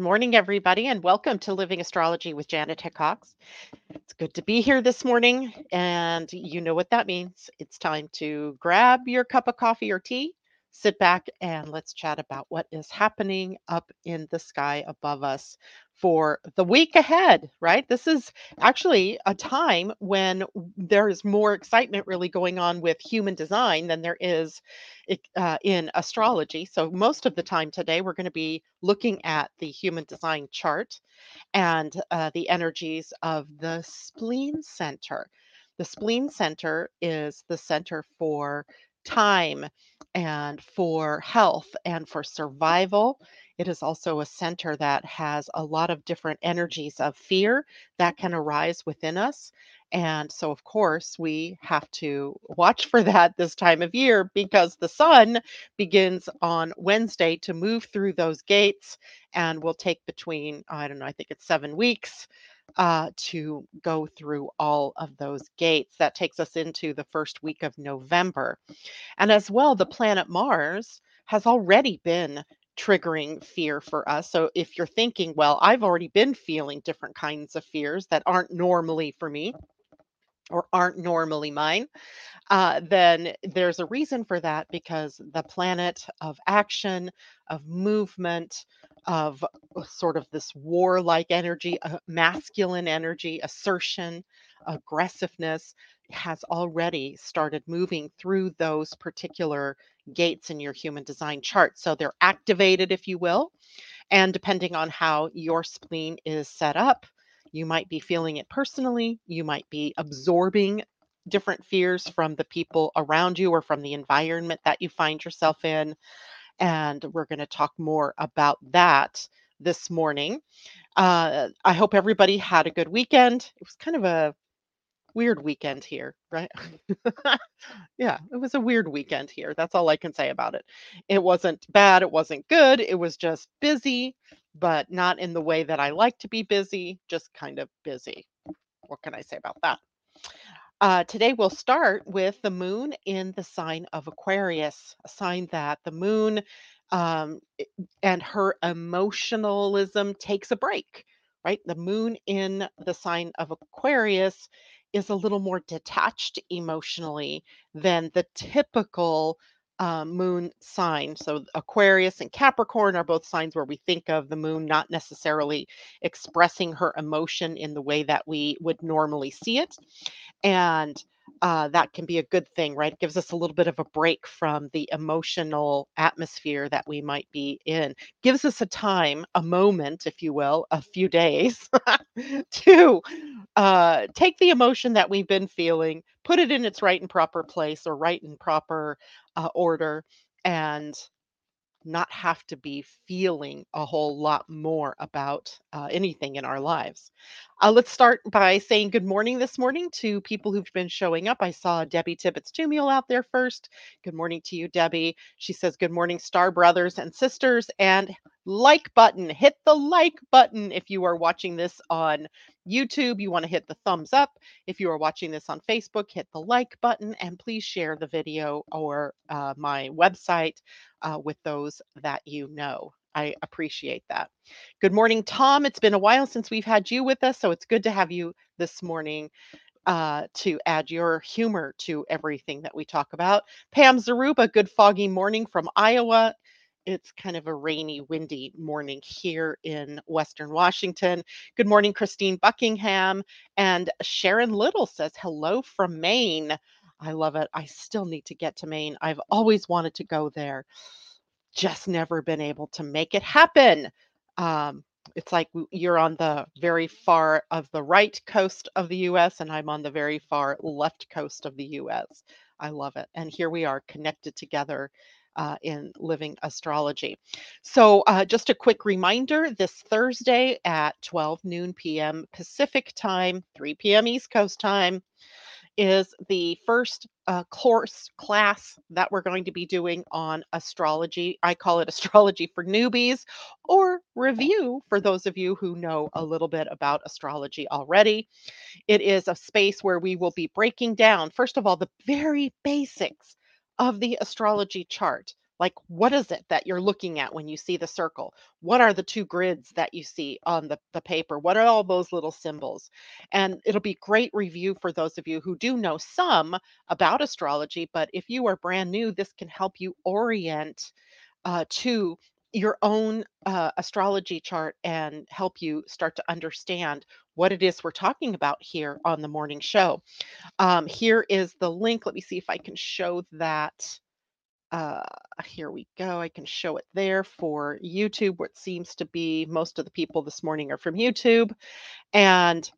Good morning, everybody, and welcome to Living Astrology with Janet Hickox. It's good to be here this morning, and you know what that means. It's time to grab your cup of coffee or tea, sit back, and let's chat about what is happening up in the sky above us for the week ahead, right? This is actually a time when there is more excitement really going on with human design than there is uh, in astrology. So, most of the time today, we're going to be looking at the human design chart and uh, the energies of the spleen center. The spleen center is the center for time and for health and for survival. It is also a center that has a lot of different energies of fear that can arise within us. And so, of course, we have to watch for that this time of year because the sun begins on Wednesday to move through those gates and will take between, I don't know, I think it's seven weeks uh, to go through all of those gates. That takes us into the first week of November. And as well, the planet Mars has already been triggering fear for us. So if you're thinking, well, I've already been feeling different kinds of fears that aren't normally for me or aren't normally mine, uh, then there's a reason for that because the planet of action, of movement, of uh, sort of this warlike energy, uh, masculine energy, assertion, aggressiveness has already started moving through those particular gates in your human design chart. So they're activated, if you will. And depending on how your spleen is set up, you might be feeling it personally. You might be absorbing different fears from the people around you or from the environment that you find yourself in. And we're going to talk more about that this morning. Uh, I hope everybody had a good weekend. It was kind of a weird weekend here, right? yeah, it was a weird weekend here. That's all I can say about it. It wasn't bad, it wasn't good. It was just busy, but not in the way that I like to be busy, just kind of busy. What can I say about that? Uh, today we'll start with the moon in the sign of Aquarius, a sign that the moon um, and her emotionalism takes a break, right? The moon in the sign of Aquarius is a little more detached emotionally than the typical uh, moon sign. So Aquarius and Capricorn are both signs where we think of the moon not necessarily expressing her emotion in the way that we would normally see it and uh, that can be a good thing, right? It gives us a little bit of a break from the emotional atmosphere that we might be in. Gives us a time, a moment, if you will, a few days to uh, take the emotion that we've been feeling, put it in its right and proper place or right and proper uh, order, and not have to be feeling a whole lot more about uh, anything in our lives. Uh, let's start by saying good morning this morning to people who've been showing up. I saw Debbie Tibbetts Tumiel out there first. Good morning to you, Debbie. She says, Good morning, Star Brothers and Sisters. And like button, hit the like button if you are watching this on YouTube. You want to hit the thumbs up. If you are watching this on Facebook, hit the like button and please share the video or uh, my website uh, with those that you know. I appreciate that. Good morning, Tom. It's been a while since we've had you with us, so it's good to have you this morning uh, to add your humor to everything that we talk about. Pam Zaruba, good foggy morning from Iowa. It's kind of a rainy, windy morning here in Western Washington. Good morning, Christine Buckingham. And Sharon Little says, hello from Maine. I love it. I still need to get to Maine. I've always wanted to go there just never been able to make it happen. Um, it's like you're on the very far of the right coast of the US, and I'm on the very far left coast of the US. I love it. And here we are connected together uh, in living astrology. So, uh, just a quick reminder this Thursday at 12 noon p.m. Pacific time, 3 p.m. East Coast time is the first uh, course class that we're going to be doing on astrology. I call it astrology for newbies or review for those of you who know a little bit about astrology already. It is a space where we will be breaking down, first of all, the very basics of the astrology chart. Like, what is it that you're looking at when you see the circle? What are the two grids that you see on the, the paper? What are all those little symbols? And it'll be great review for those of you who do know some about astrology. But if you are brand new, this can help you orient uh, to your own uh, astrology chart and help you start to understand what it is we're talking about here on the morning show. Um, here is the link. Let me see if I can show that. Uh, here we go. I can show it there for YouTube, what seems to be most of the people this morning are from YouTube. And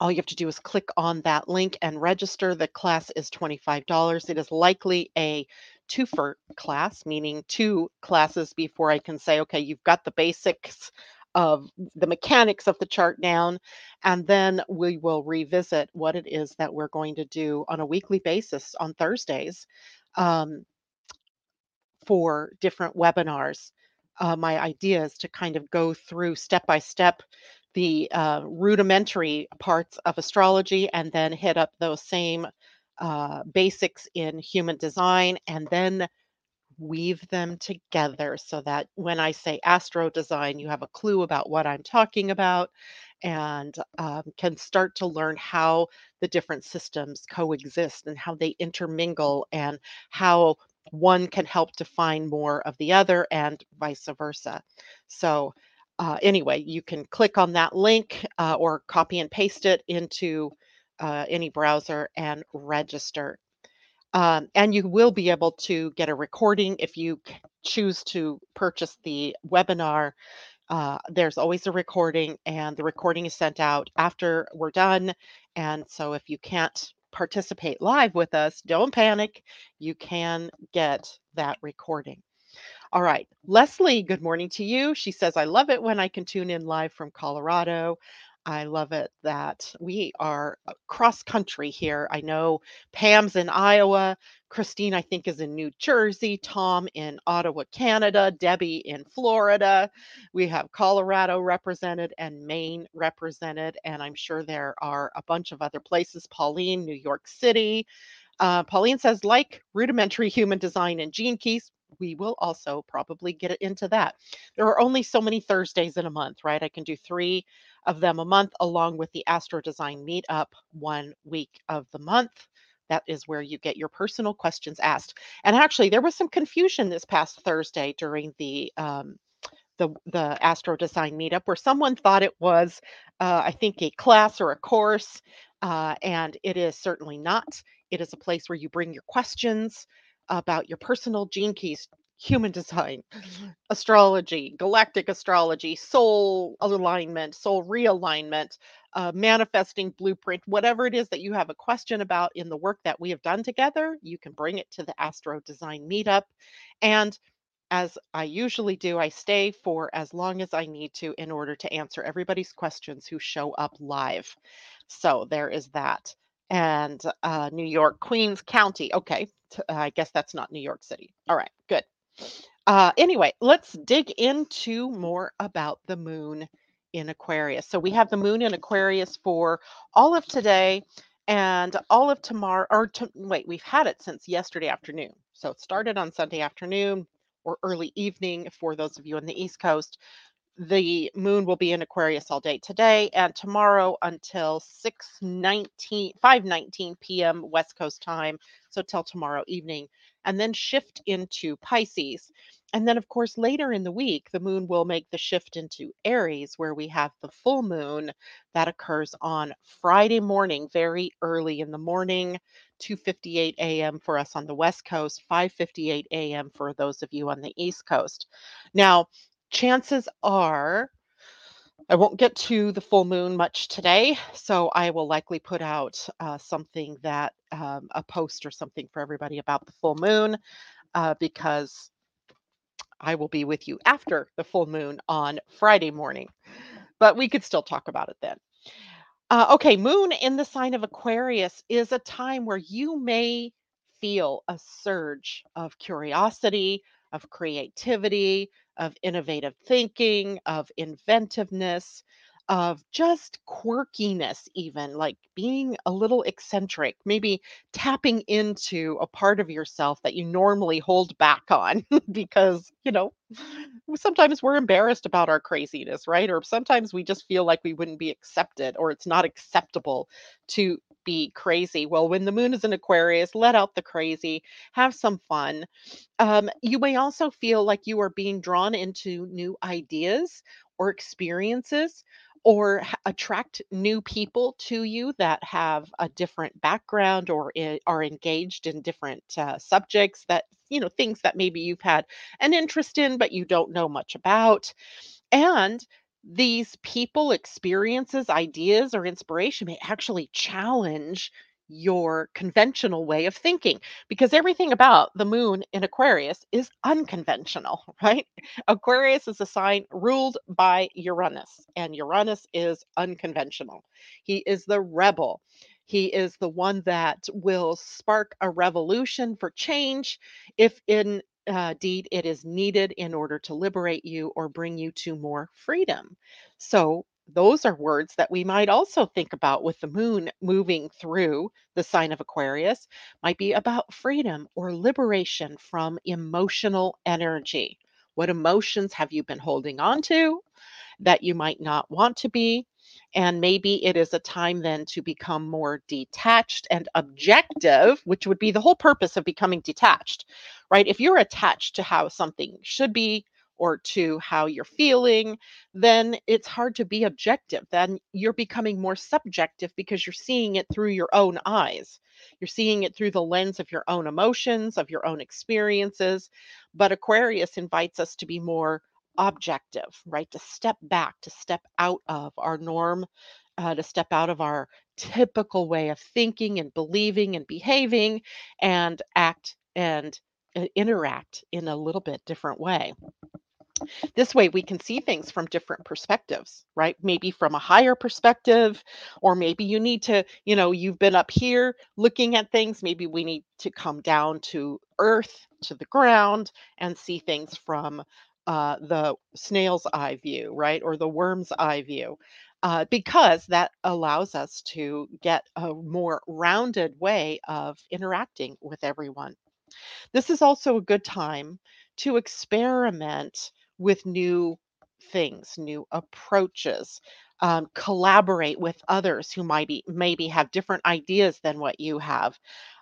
all you have to do is click on that link and register. The class is $25. It is likely a two for class, meaning two classes before I can say, okay, you've got the basics of the mechanics of the chart down, and then we will revisit what it is that we're going to do on a weekly basis on Thursdays um, for different webinars. Uh, my idea is to kind of go through step by step the uh, rudimentary parts of astrology and then hit up those same uh, basics in human design and then weave them together so that when I say astro design, you have a clue about what I'm talking about and um, can start to learn how the different systems coexist and how they intermingle and how one can help define more of the other and vice versa. So, uh, anyway, you can click on that link uh, or copy and paste it into uh, any browser and register. Um, and you will be able to get a recording if you choose to purchase the webinar. Uh, there's always a recording, and the recording is sent out after we're done. And so if you can't participate live with us, don't panic. You can get that recording. All right. Leslie, good morning to you. She says, I love it when I can tune in live from Colorado. I love it that we are uh, cross country here. I know Pam's in Iowa. Christine, I think, is in New Jersey. Tom in Ottawa, Canada. Debbie in Florida. We have Colorado represented and Maine represented. And I'm sure there are a bunch of other places. Pauline, New York City. Uh, Pauline says, like rudimentary human design and gene keys, we will also probably get into that. There are only so many Thursdays in a month, right? I can do three of them a month along with the Astro Design Meetup one week of the month. That is where you get your personal questions asked. And actually, there was some confusion this past Thursday during the um, the the Astro Design Meetup where someone thought it was, uh, I think, a class or a course, uh, and it is certainly not. It is a place where you bring your questions about your personal gene keys, human design, astrology, galactic astrology, soul alignment, soul realignment, uh, manifesting blueprint, whatever it is that you have a question about in the work that we have done together, you can bring it to the Astro Design Meetup. And as I usually do, I stay for as long as I need to in order to answer everybody's questions who show up live. So there is that and uh, New York, Queens County. Okay, I guess that's not New York City. All right, good. Uh, anyway, let's dig into more about the moon in Aquarius. So we have the moon in Aquarius for all of today and all of tomorrow. Or to, wait, we've had it since yesterday afternoon. So it started on Sunday afternoon or early evening for those of you on the East Coast the moon will be in Aquarius all day today and tomorrow until 6:19 5:19 p.m. West Coast time, so till tomorrow evening, and then shift into Pisces. And then of course later in the week the moon will make the shift into Aries where we have the full moon that occurs on Friday morning very early in the morning 2:58 a.m. for us on the West Coast, 5:58 a.m. for those of you on the East Coast. Now, chances are I won't get to the full moon much today, so I will likely put out uh, something that um, a post or something for everybody about the full moon uh, because I will be with you after the full moon on Friday morning. But we could still talk about it then. Uh, okay, moon in the sign of Aquarius is a time where you may feel a surge of curiosity, of creativity, of innovative thinking, of inventiveness. of just quirkiness, even like being a little eccentric, maybe tapping into a part of yourself that you normally hold back on because, you know, sometimes we're embarrassed about our craziness, right? Or sometimes we just feel like we wouldn't be accepted or it's not acceptable to be crazy. Well, when the moon is in Aquarius, let out the crazy, have some fun. Um, you may also feel like you are being drawn into new ideas or experiences or attract new people to you that have a different background or are engaged in different uh, subjects that you know things that maybe you've had an interest in but you don't know much about and these people, experiences, ideas, or inspiration may actually challenge your conventional way of thinking because everything about the moon in Aquarius is unconventional, right? Aquarius is a sign ruled by Uranus, and Uranus is unconventional. He is the rebel. He is the one that will spark a revolution for change if in uh, deed it is needed in order to liberate you or bring you to more freedom. So, those are words that we might also think about with the moon moving through the sign of Aquarius, might be about freedom or liberation from emotional energy. What emotions have you been holding on to? that you might not want to be. And maybe it is a time then to become more detached and objective, which would be the whole purpose of becoming detached, right? If you're attached to how something should be or to how you're feeling, then it's hard to be objective. Then you're becoming more subjective because you're seeing it through your own eyes. You're seeing it through the lens of your own emotions, of your own experiences. But Aquarius invites us to be more objective, right? To step back, to step out of our norm, uh, to step out of our typical way of thinking and believing and behaving and act and uh, interact in a little bit different way. This way, we can see things from different perspectives, right? Maybe from a higher perspective, or maybe you need to, you know, you've been up here looking at things. Maybe we need to come down to earth, to the ground, and see things from uh, the snail's eye view, right? Or the worm's eye view. Uh, because that allows us to get a more rounded way of interacting with everyone. This is also a good time to experiment with new things, new approaches, um, collaborate with others who might be maybe have different ideas than what you have.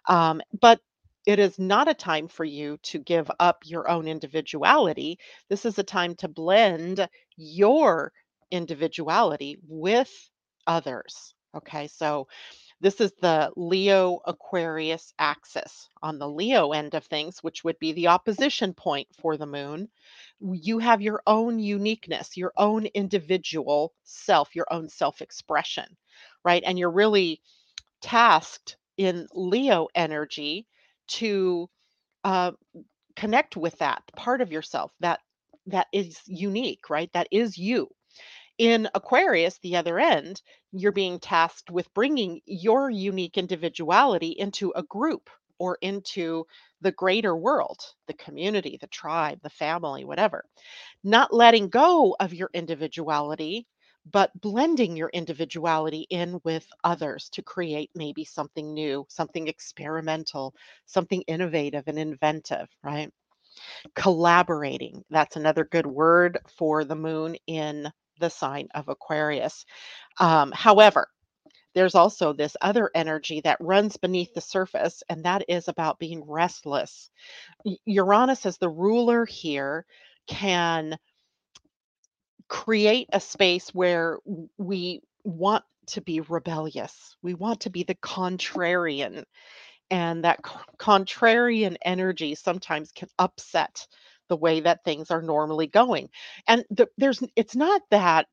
Um, but it is not a time for you to give up your own individuality. This is a time to blend your individuality with others. Okay, so this is the Leo Aquarius axis. On the Leo end of things, which would be the opposition point for the moon, you have your own uniqueness, your own individual self, your own self expression, right? And you're really tasked in Leo energy to uh, connect with that part of yourself that that is unique, right? That is you in Aquarius, the other end, you're being tasked with bringing your unique individuality into a group or into the greater world, the community, the tribe, the family, whatever. Not letting go of your individuality, but blending your individuality in with others to create maybe something new, something experimental, something innovative and inventive, right? Collaborating. That's another good word for the moon in the sign of Aquarius. Um, however, there's also this other energy that runs beneath the surface, and that is about being restless. Uranus, as the ruler here, can create a space where we want to be rebellious. We want to be the contrarian and that contrarian energy sometimes can upset the way that things are normally going and the, there's it's not that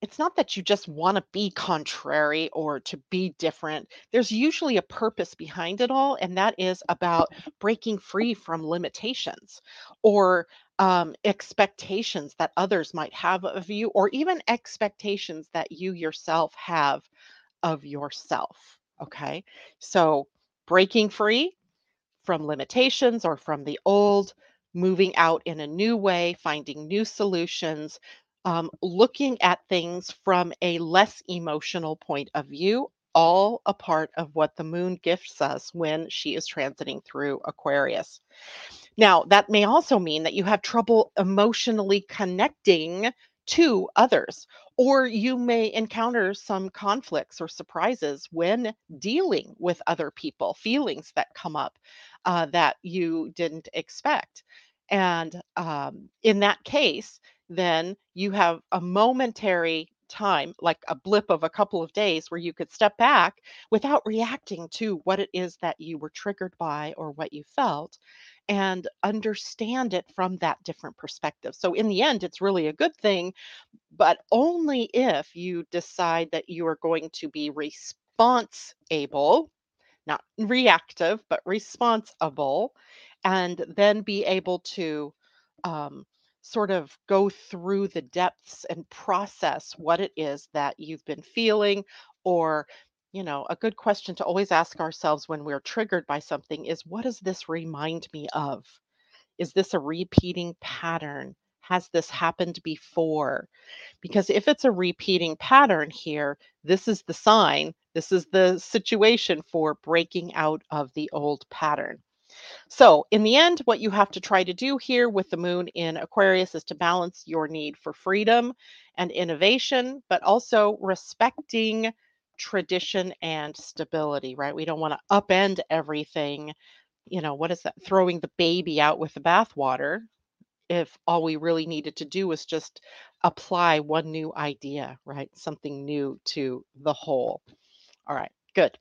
it's not that you just want to be contrary or to be different there's usually a purpose behind it all and that is about breaking free from limitations or um, expectations that others might have of you or even expectations that you yourself have of yourself. Okay. So breaking free from limitations or from the old, moving out in a new way, finding new solutions, um, looking at things from a less emotional point of view, all a part of what the moon gifts us when she is transiting through Aquarius. Now, that may also mean that you have trouble emotionally connecting to others, or you may encounter some conflicts or surprises when dealing with other people, feelings that come up uh, that you didn't expect. And um, in that case, then you have a momentary time, like a blip of a couple of days, where you could step back without reacting to what it is that you were triggered by or what you felt and understand it from that different perspective. So, in the end, it's really a good thing, but only if you decide that you are going to be response able, not reactive, but responsible, and then be able to um, sort of go through the depths and process what it is that you've been feeling or you know a good question to always ask ourselves when we're triggered by something is what does this remind me of? Is this a repeating pattern? Has this happened before? Because if it's a repeating pattern here this is the sign this is the situation for breaking out of the old pattern. So, in the end, what you have to try to do here with the moon in Aquarius is to balance your need for freedom and innovation, but also respecting tradition and stability, right? We don't want to upend everything. You know, what is that? Throwing the baby out with the bathwater if all we really needed to do was just apply one new idea, right? Something new to the whole. All right, good.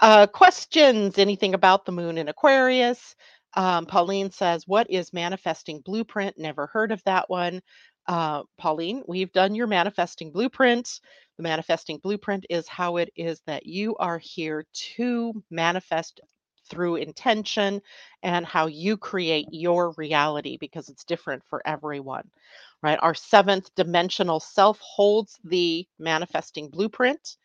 Uh, questions? Anything about the moon in Aquarius? Um, Pauline says, What is manifesting blueprint? Never heard of that one. Uh, Pauline, we've done your manifesting blueprint. The manifesting blueprint is how it is that you are here to manifest through intention and how you create your reality because it's different for everyone, right? Our seventh dimensional self holds the manifesting blueprint.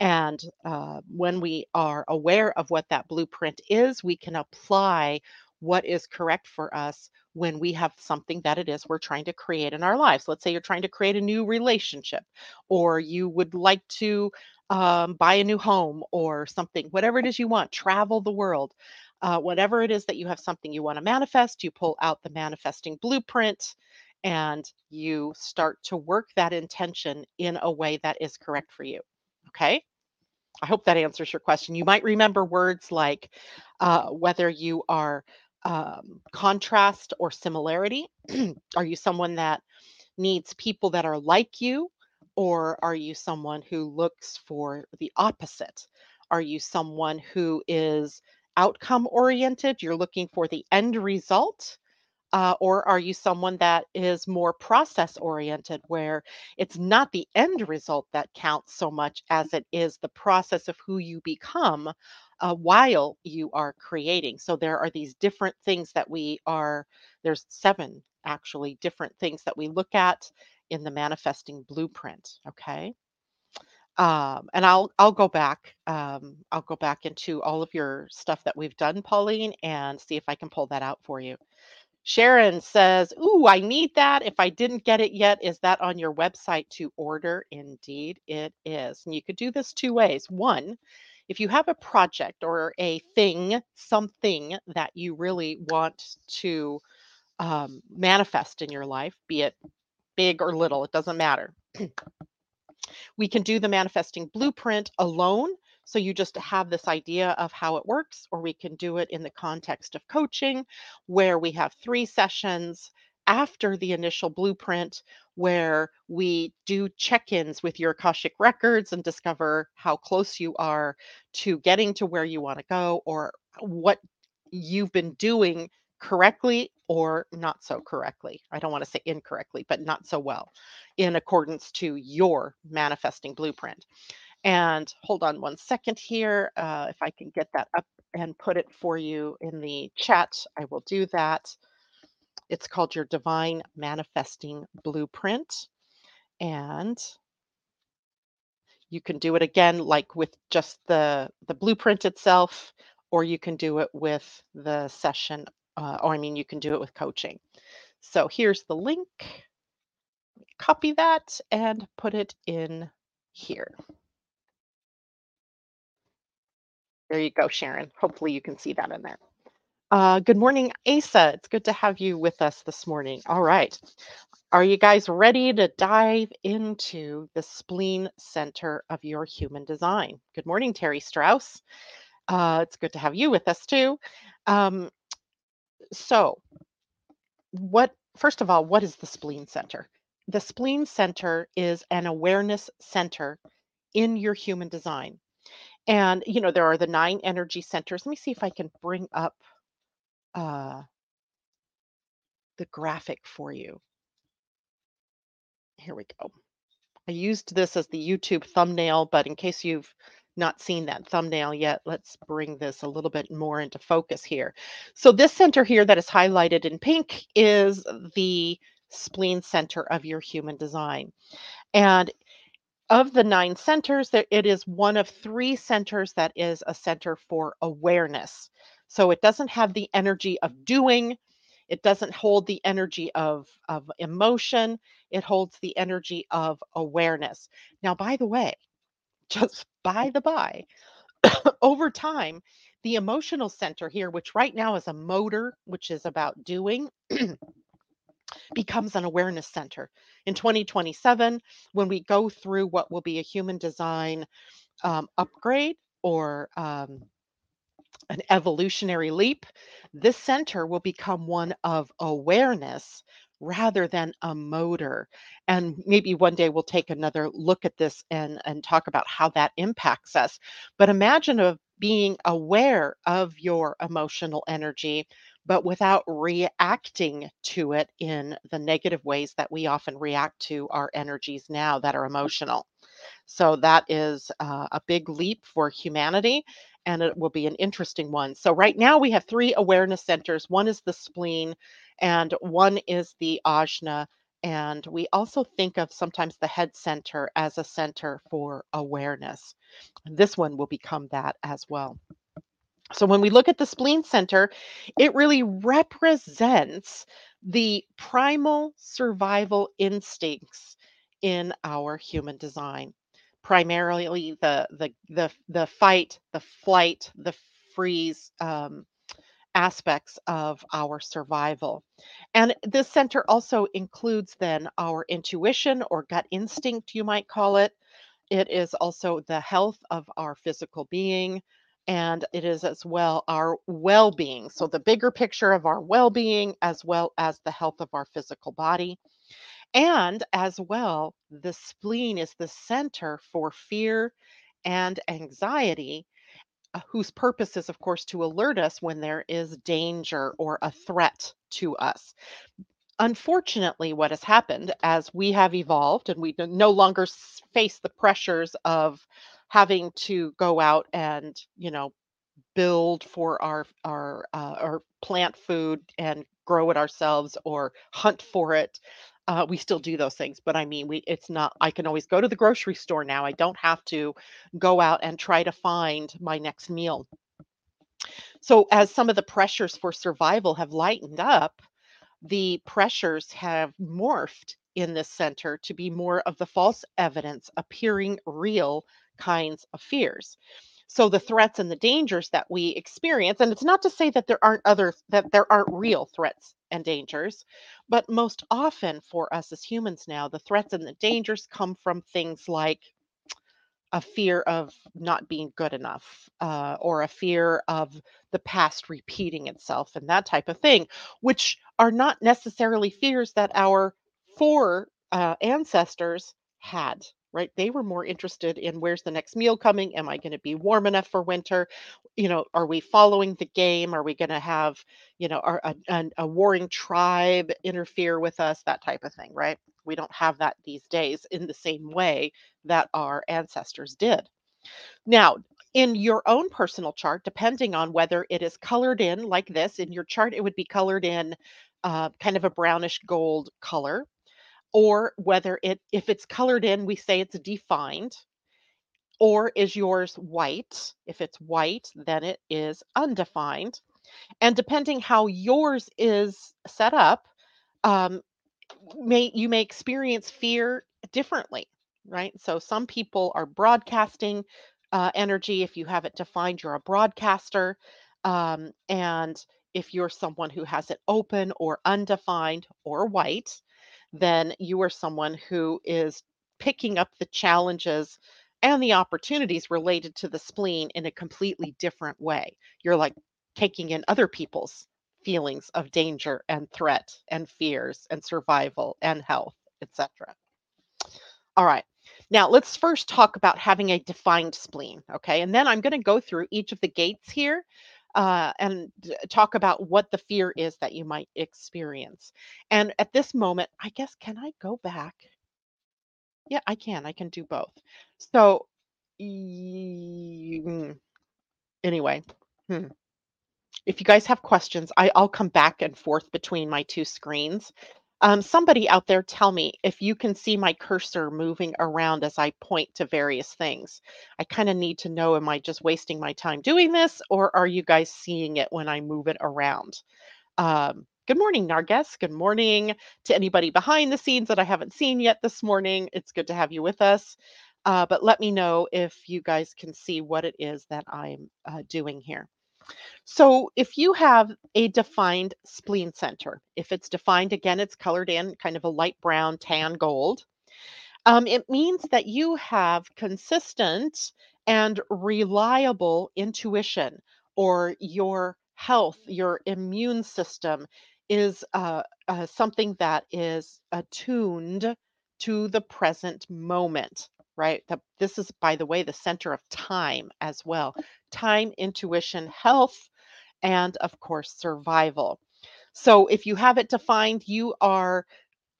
And uh, when we are aware of what that blueprint is, we can apply what is correct for us when we have something that it is we're trying to create in our lives. Let's say you're trying to create a new relationship, or you would like to um, buy a new home or something, whatever it is you want, travel the world. Uh, whatever it is that you have something you want to manifest, you pull out the manifesting blueprint and you start to work that intention in a way that is correct for you. Okay. I hope that answers your question. You might remember words like uh, whether you are um, contrast or similarity. are you someone that needs people that are like you, or are you someone who looks for the opposite? Are you someone who is outcome oriented? You're looking for the end result uh, or are you someone that is more process oriented, where it's not the end result that counts so much as it is the process of who you become uh, while you are creating? So there are these different things that we are, there's seven actually different things that we look at in the manifesting blueprint. Okay. Um, and I'll I'll go back. Um, I'll go back into all of your stuff that we've done, Pauline, and see if I can pull that out for you. Sharon says, Ooh, I need that. If I didn't get it yet, is that on your website to order? Indeed, it is. And you could do this two ways. One, if you have a project or a thing, something that you really want to um, manifest in your life, be it big or little, it doesn't matter. we can do the manifesting blueprint alone so you just have this idea of how it works, or we can do it in the context of coaching, where we have three sessions after the initial blueprint where we do check ins with your Akashic records and discover how close you are to getting to where you want to go or what you've been doing correctly or not so correctly. I don't want to say incorrectly, but not so well in accordance to your manifesting blueprint. And hold on one second here. Uh, if I can get that up and put it for you in the chat, I will do that. It's called your Divine Manifesting Blueprint. And you can do it again, like with just the, the blueprint itself, or you can do it with the session, uh, or I mean, you can do it with coaching. So here's the link. copy that and put it in here. There you go, Sharon. Hopefully you can see that in there. Uh, good morning, Asa. It's good to have you with us this morning. All right. Are you guys ready to dive into the spleen center of your human design? Good morning, Terry Strauss. Uh, it's good to have you with us too. Um, so, what, first of all, what is the spleen center? The spleen center is an awareness center in your human design. And, you know, there are the nine energy centers. Let me see if I can bring up uh, the graphic for you. Here we go. I used this as the YouTube thumbnail, but in case you've not seen that thumbnail yet, let's bring this a little bit more into focus here. So this center here that is highlighted in pink is the spleen center of your human design. And of the nine centers, there, it is one of three centers that is a center for awareness. So it doesn't have the energy of doing, it doesn't hold the energy of, of emotion, it holds the energy of awareness. Now, by the way, just by the by, over time, the emotional center here, which right now is a motor, which is about doing, becomes an awareness center. In 2027, when we go through what will be a human design um, upgrade or um, an evolutionary leap, this center will become one of awareness rather than a motor. And maybe one day we'll take another look at this and, and talk about how that impacts us. But imagine of being aware of your emotional energy, but without reacting to it in the negative ways that we often react to our energies now that are emotional. So that is uh, a big leap for humanity and it will be an interesting one. So right now we have three awareness centers. One is the spleen and one is the ajna and we also think of sometimes the head center as a center for awareness. This one will become that as well. So when we look at the spleen center, it really represents the primal survival instincts in our human design primarily the the the the fight, the flight, the freeze um, aspects of our survival. And this center also includes then our intuition or gut instinct, you might call it. It is also the health of our physical being, and it is as well our well being. So, the bigger picture of our well being, as well as the health of our physical body. And as well, the spleen is the center for fear and anxiety, uh, whose purpose is, of course, to alert us when there is danger or a threat to us. Unfortunately, what has happened as we have evolved and we no longer face the pressures of having to go out and, you know, build for our our uh, or plant food and grow it ourselves or hunt for it uh, we still do those things, but I mean, we it's not. I can always go to the grocery store now. I don't have to go out and try to find my next meal. So, as some of the pressures for survival have lightened up, the pressures have morphed in this center to be more of the false evidence appearing real kinds of fears. So the threats and the dangers that we experience and it's not to say that there aren't other that there aren't real threats and dangers but most often for us as humans now the threats and the dangers come from things like a fear of not being good enough uh, or a fear of the past repeating itself and that type of thing which are not necessarily fears that our four uh, ancestors had right? They were more interested in where's the next meal coming? Am I going to be warm enough for winter? You know, are we following the game? Are we going to have, you know, our, a, a, a warring tribe interfere with us? That type of thing, right? We don't have that these days in the same way that our ancestors did. Now, in your own personal chart, depending on whether it is colored in like this, in your chart, it would be colored in uh, kind of a brownish gold color or whether it if it's colored in we say it's defined or is yours white if it's white then it is undefined and depending how yours is set up um, may you may experience fear differently, right? So some people are broadcasting uh, energy. If you have it defined, you're a broadcaster. Um, and if you're someone who has it open or undefined or white, then you are someone who is picking up the challenges and the opportunities related to the spleen in a completely different way. You're like taking in other people's feelings of danger and threat and fears and survival and health, etc. All right. Now, let's first talk about having a defined spleen, okay? And then I'm going to go through each of the gates here uh, and talk about what the fear is that you might experience. And at this moment, I guess, can I go back? Yeah, I can. I can do both. So, anyway, hmm. if you guys have questions, I, I'll come back and forth between my two screens. Um, somebody out there tell me if you can see my cursor moving around as I point to various things. I kind of need to know am I just wasting my time doing this or are you guys seeing it when I move it around? Um, good morning, Narges. Good morning to anybody behind the scenes that I haven't seen yet this morning. It's good to have you with us. Uh, but let me know if you guys can see what it is that I'm uh, doing here. So if you have a defined spleen center, if it's defined again, it's colored in kind of a light brown, tan gold. Um, it means that you have consistent and reliable intuition, or your health, your immune system is uh, uh, something that is attuned to the present moment, right? The, this is, by the way, the center of time as well mm. time, intuition, health, and of course, survival. So if you have it defined, you are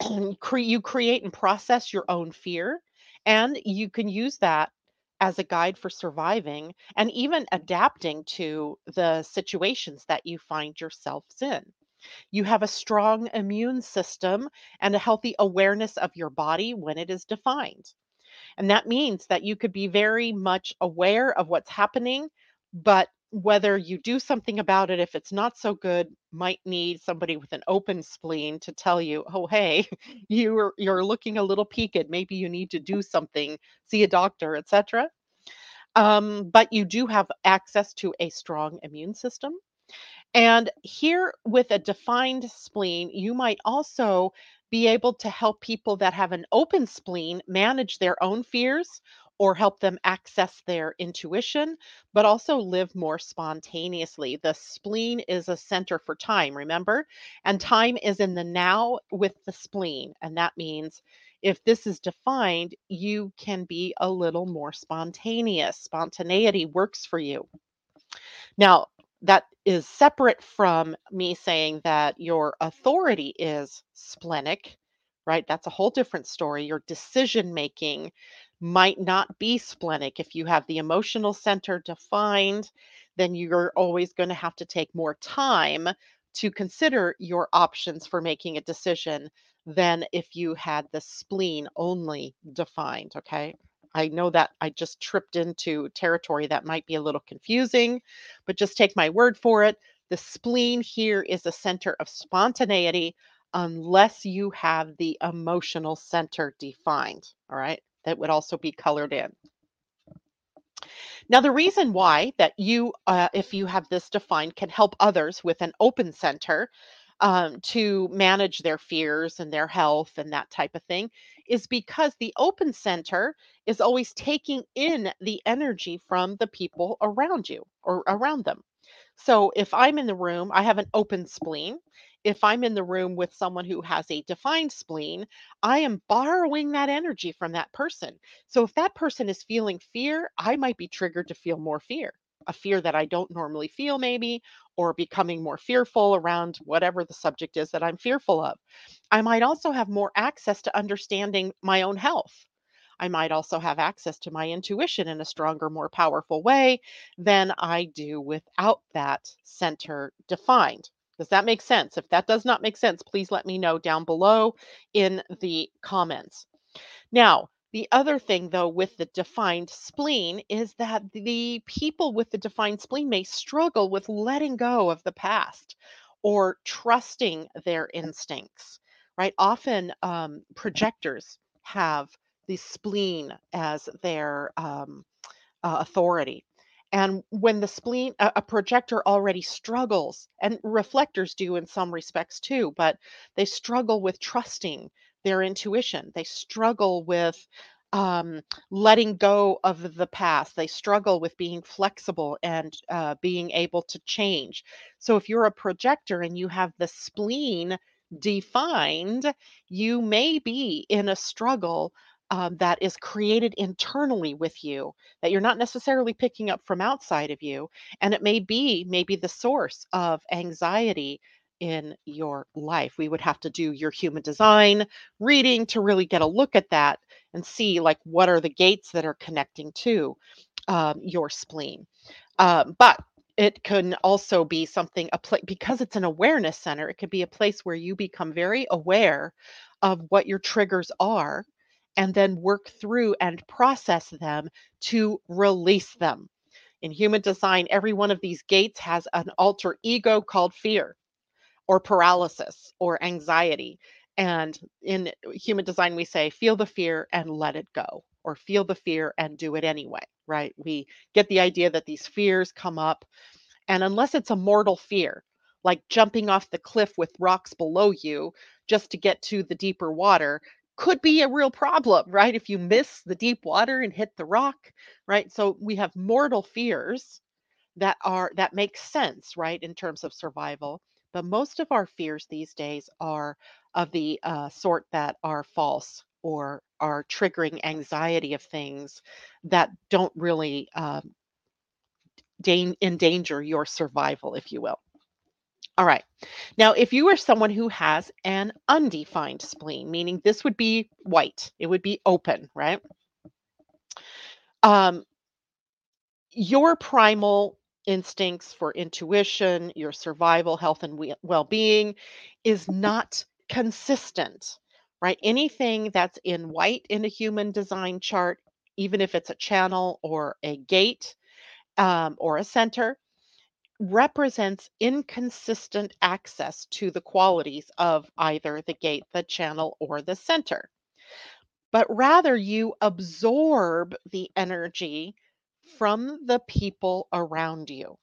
you create and process your own fear and you can use that as a guide for surviving and even adapting to the situations that you find yourselves in. You have a strong immune system and a healthy awareness of your body when it is defined. And that means that you could be very much aware of what's happening, but whether you do something about it, if it's not so good, might need somebody with an open spleen to tell you, oh, hey, you're you're looking a little peaked. Maybe you need to do something, see a doctor, etc. Um, but you do have access to a strong immune system. And here, with a defined spleen, you might also be able to help people that have an open spleen manage their own fears or help them access their intuition, but also live more spontaneously. The spleen is a center for time, remember? And time is in the now with the spleen. And that means if this is defined, you can be a little more spontaneous. Spontaneity works for you. Now, that is separate from me saying that your authority is splenic, right? That's a whole different story. Your decision making might not be splenic. If you have the emotional center defined, then you're always going to have to take more time to consider your options for making a decision than if you had the spleen only defined. Okay. I know that I just tripped into territory that might be a little confusing, but just take my word for it. The spleen here is a center of spontaneity unless you have the emotional center defined. All right. That would also be colored in. Now, the reason why that you, uh, if you have this defined, can help others with an open center um, to manage their fears and their health and that type of thing is because the open center is always taking in the energy from the people around you or around them. So if I'm in the room, I have an open spleen. If I'm in the room with someone who has a defined spleen, I am borrowing that energy from that person. So if that person is feeling fear, I might be triggered to feel more fear, a fear that I don't normally feel, maybe, or becoming more fearful around whatever the subject is that I'm fearful of. I might also have more access to understanding my own health. I might also have access to my intuition in a stronger, more powerful way than I do without that center defined. Does that make sense? If that does not make sense, please let me know down below in the comments. Now, the other thing, though, with the defined spleen is that the people with the defined spleen may struggle with letting go of the past or trusting their instincts right? Often um, projectors have the spleen as their um, uh, authority. And when the spleen, a, a projector already struggles, and reflectors do in some respects too, but they struggle with trusting their intuition. They struggle with um, letting go of the past. They struggle with being flexible and uh, being able to change. So if you're a projector and you have the spleen defined, you may be in a struggle um, that is created internally with you that you're not necessarily picking up from outside of you. And it may be maybe the source of anxiety in your life. We would have to do your human design reading to really get a look at that and see like what are the gates that are connecting to um, your spleen. Um, but it can also be something a place because it's an awareness center. It could be a place where you become very aware of what your triggers are and then work through and process them to release them. In human design, every one of these gates has an alter ego called fear or paralysis or anxiety. And in human design, we say, feel the fear and let it go, or feel the fear and do it anyway, right? We get the idea that these fears come up. And unless it's a mortal fear, like jumping off the cliff with rocks below you just to get to the deeper water, could be a real problem, right? If you miss the deep water and hit the rock, right? So we have mortal fears that are that make sense, right, in terms of survival. But most of our fears these days are of the uh, sort that are false or are triggering anxiety of things that don't really um, dan- endanger your survival, if you will. All right. Now, if you are someone who has an undefined spleen, meaning this would be white, it would be open, right? Um, your primal instincts for intuition, your survival, health, and well being is not consistent, right? Anything that's in white in a human design chart, even if it's a channel or a gate um, or a center, represents inconsistent access to the qualities of either the gate, the channel, or the center. But rather, you absorb the energy from the people around you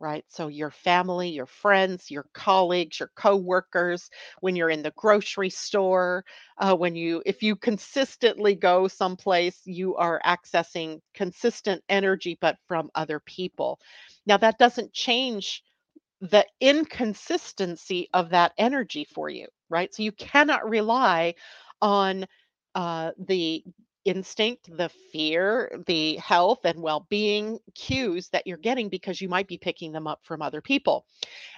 right? So your family, your friends, your colleagues, your coworkers, when you're in the grocery store, uh, when you, if you consistently go someplace, you are accessing consistent energy, but from other people. Now that doesn't change the inconsistency of that energy for you, right? So you cannot rely on uh, the instinct, the fear, the health and well being cues that you're getting because you might be picking them up from other people.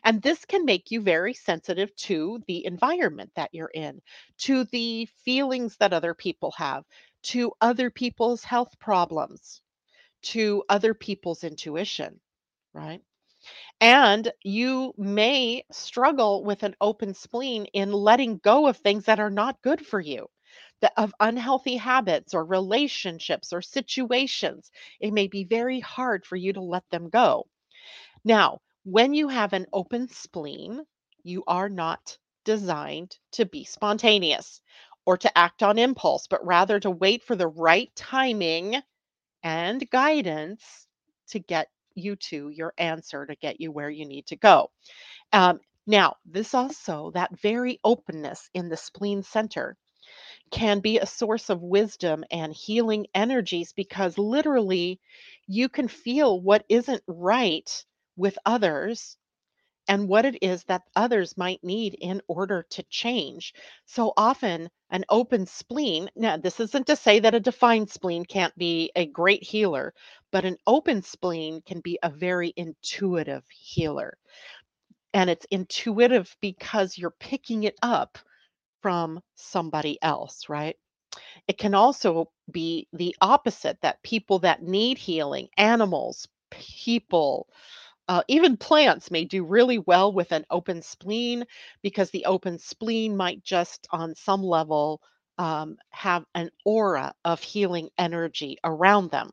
And this can make you very sensitive to the environment that you're in, to the feelings that other people have, to other people's health problems, to other people's intuition, right? And you may struggle with an open spleen in letting go of things that are not good for you of unhealthy habits or relationships or situations. It may be very hard for you to let them go. Now, when you have an open spleen, you are not designed to be spontaneous or to act on impulse, but rather to wait for the right timing and guidance to get you to your answer, to get you where you need to go. Um, now, this also, that very openness in the spleen center can be a source of wisdom and healing energies because literally you can feel what isn't right with others and what it is that others might need in order to change. So often, an open spleen, now, this isn't to say that a defined spleen can't be a great healer, but an open spleen can be a very intuitive healer. And it's intuitive because you're picking it up from somebody else, right? It can also be the opposite that people that need healing, animals, people, uh, even plants may do really well with an open spleen because the open spleen might just, on some level, um, have an aura of healing energy around them.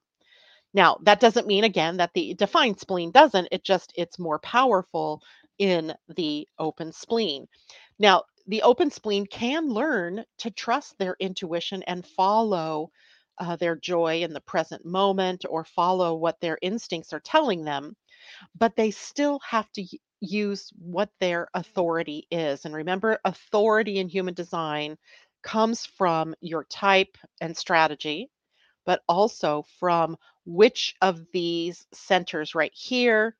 Now, that doesn't mean again that the defined spleen doesn't, it just it's more powerful in the open spleen. Now, the open spleen can learn to trust their intuition and follow uh, their joy in the present moment or follow what their instincts are telling them but they still have to use what their authority is. And remember, authority in human design comes from your type and strategy, but also from which of these centers right here,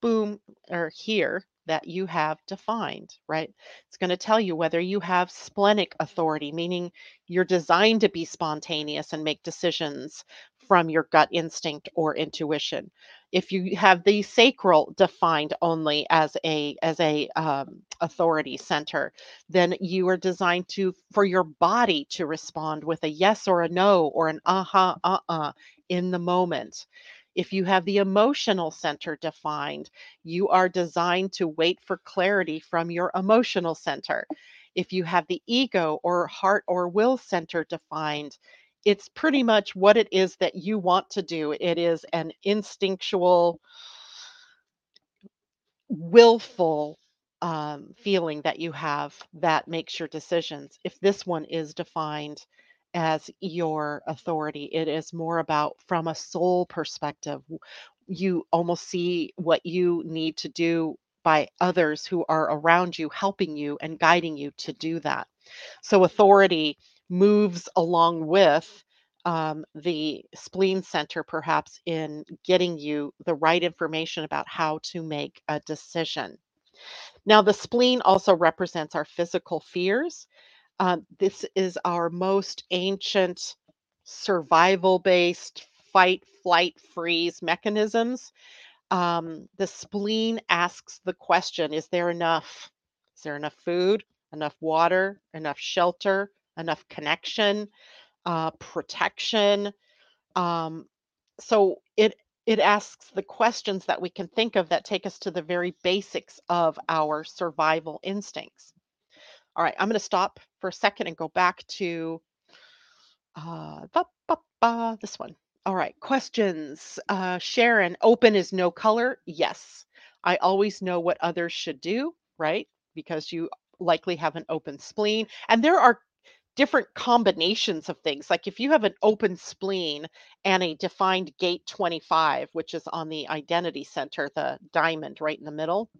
boom, or here that you have defined, right? It's going to tell you whether you have splenic authority, meaning you're designed to be spontaneous and make decisions from your gut instinct or intuition if you have the sacral defined only as a as a um, authority center then you are designed to for your body to respond with a yes or a no or an uh-huh uh-uh in the moment if you have the emotional center defined you are designed to wait for clarity from your emotional center if you have the ego or heart or will center defined it's pretty much what it is that you want to do. It is an instinctual, willful um, feeling that you have that makes your decisions. If this one is defined as your authority, it is more about from a soul perspective. You almost see what you need to do by others who are around you, helping you and guiding you to do that. So authority moves along with um, the spleen center, perhaps in getting you the right information about how to make a decision. Now, the spleen also represents our physical fears. Um, this is our most ancient survival based fight, flight, freeze mechanisms um, the spleen asks the question Is there enough? Is there enough food, enough water, enough shelter, enough connection, uh, protection? Um, so it it asks the questions that we can think of that take us to the very basics of our survival instincts. All right, I'm going to stop for a second and go back to uh, ba, ba, ba, this one. All right, questions. Uh, Sharon, open is no color. Yes. I always know what others should do, right? Because you likely have an open spleen. And there are different combinations of things. Like if you have an open spleen and a defined gate 25, which is on the identity center, the diamond right in the middle,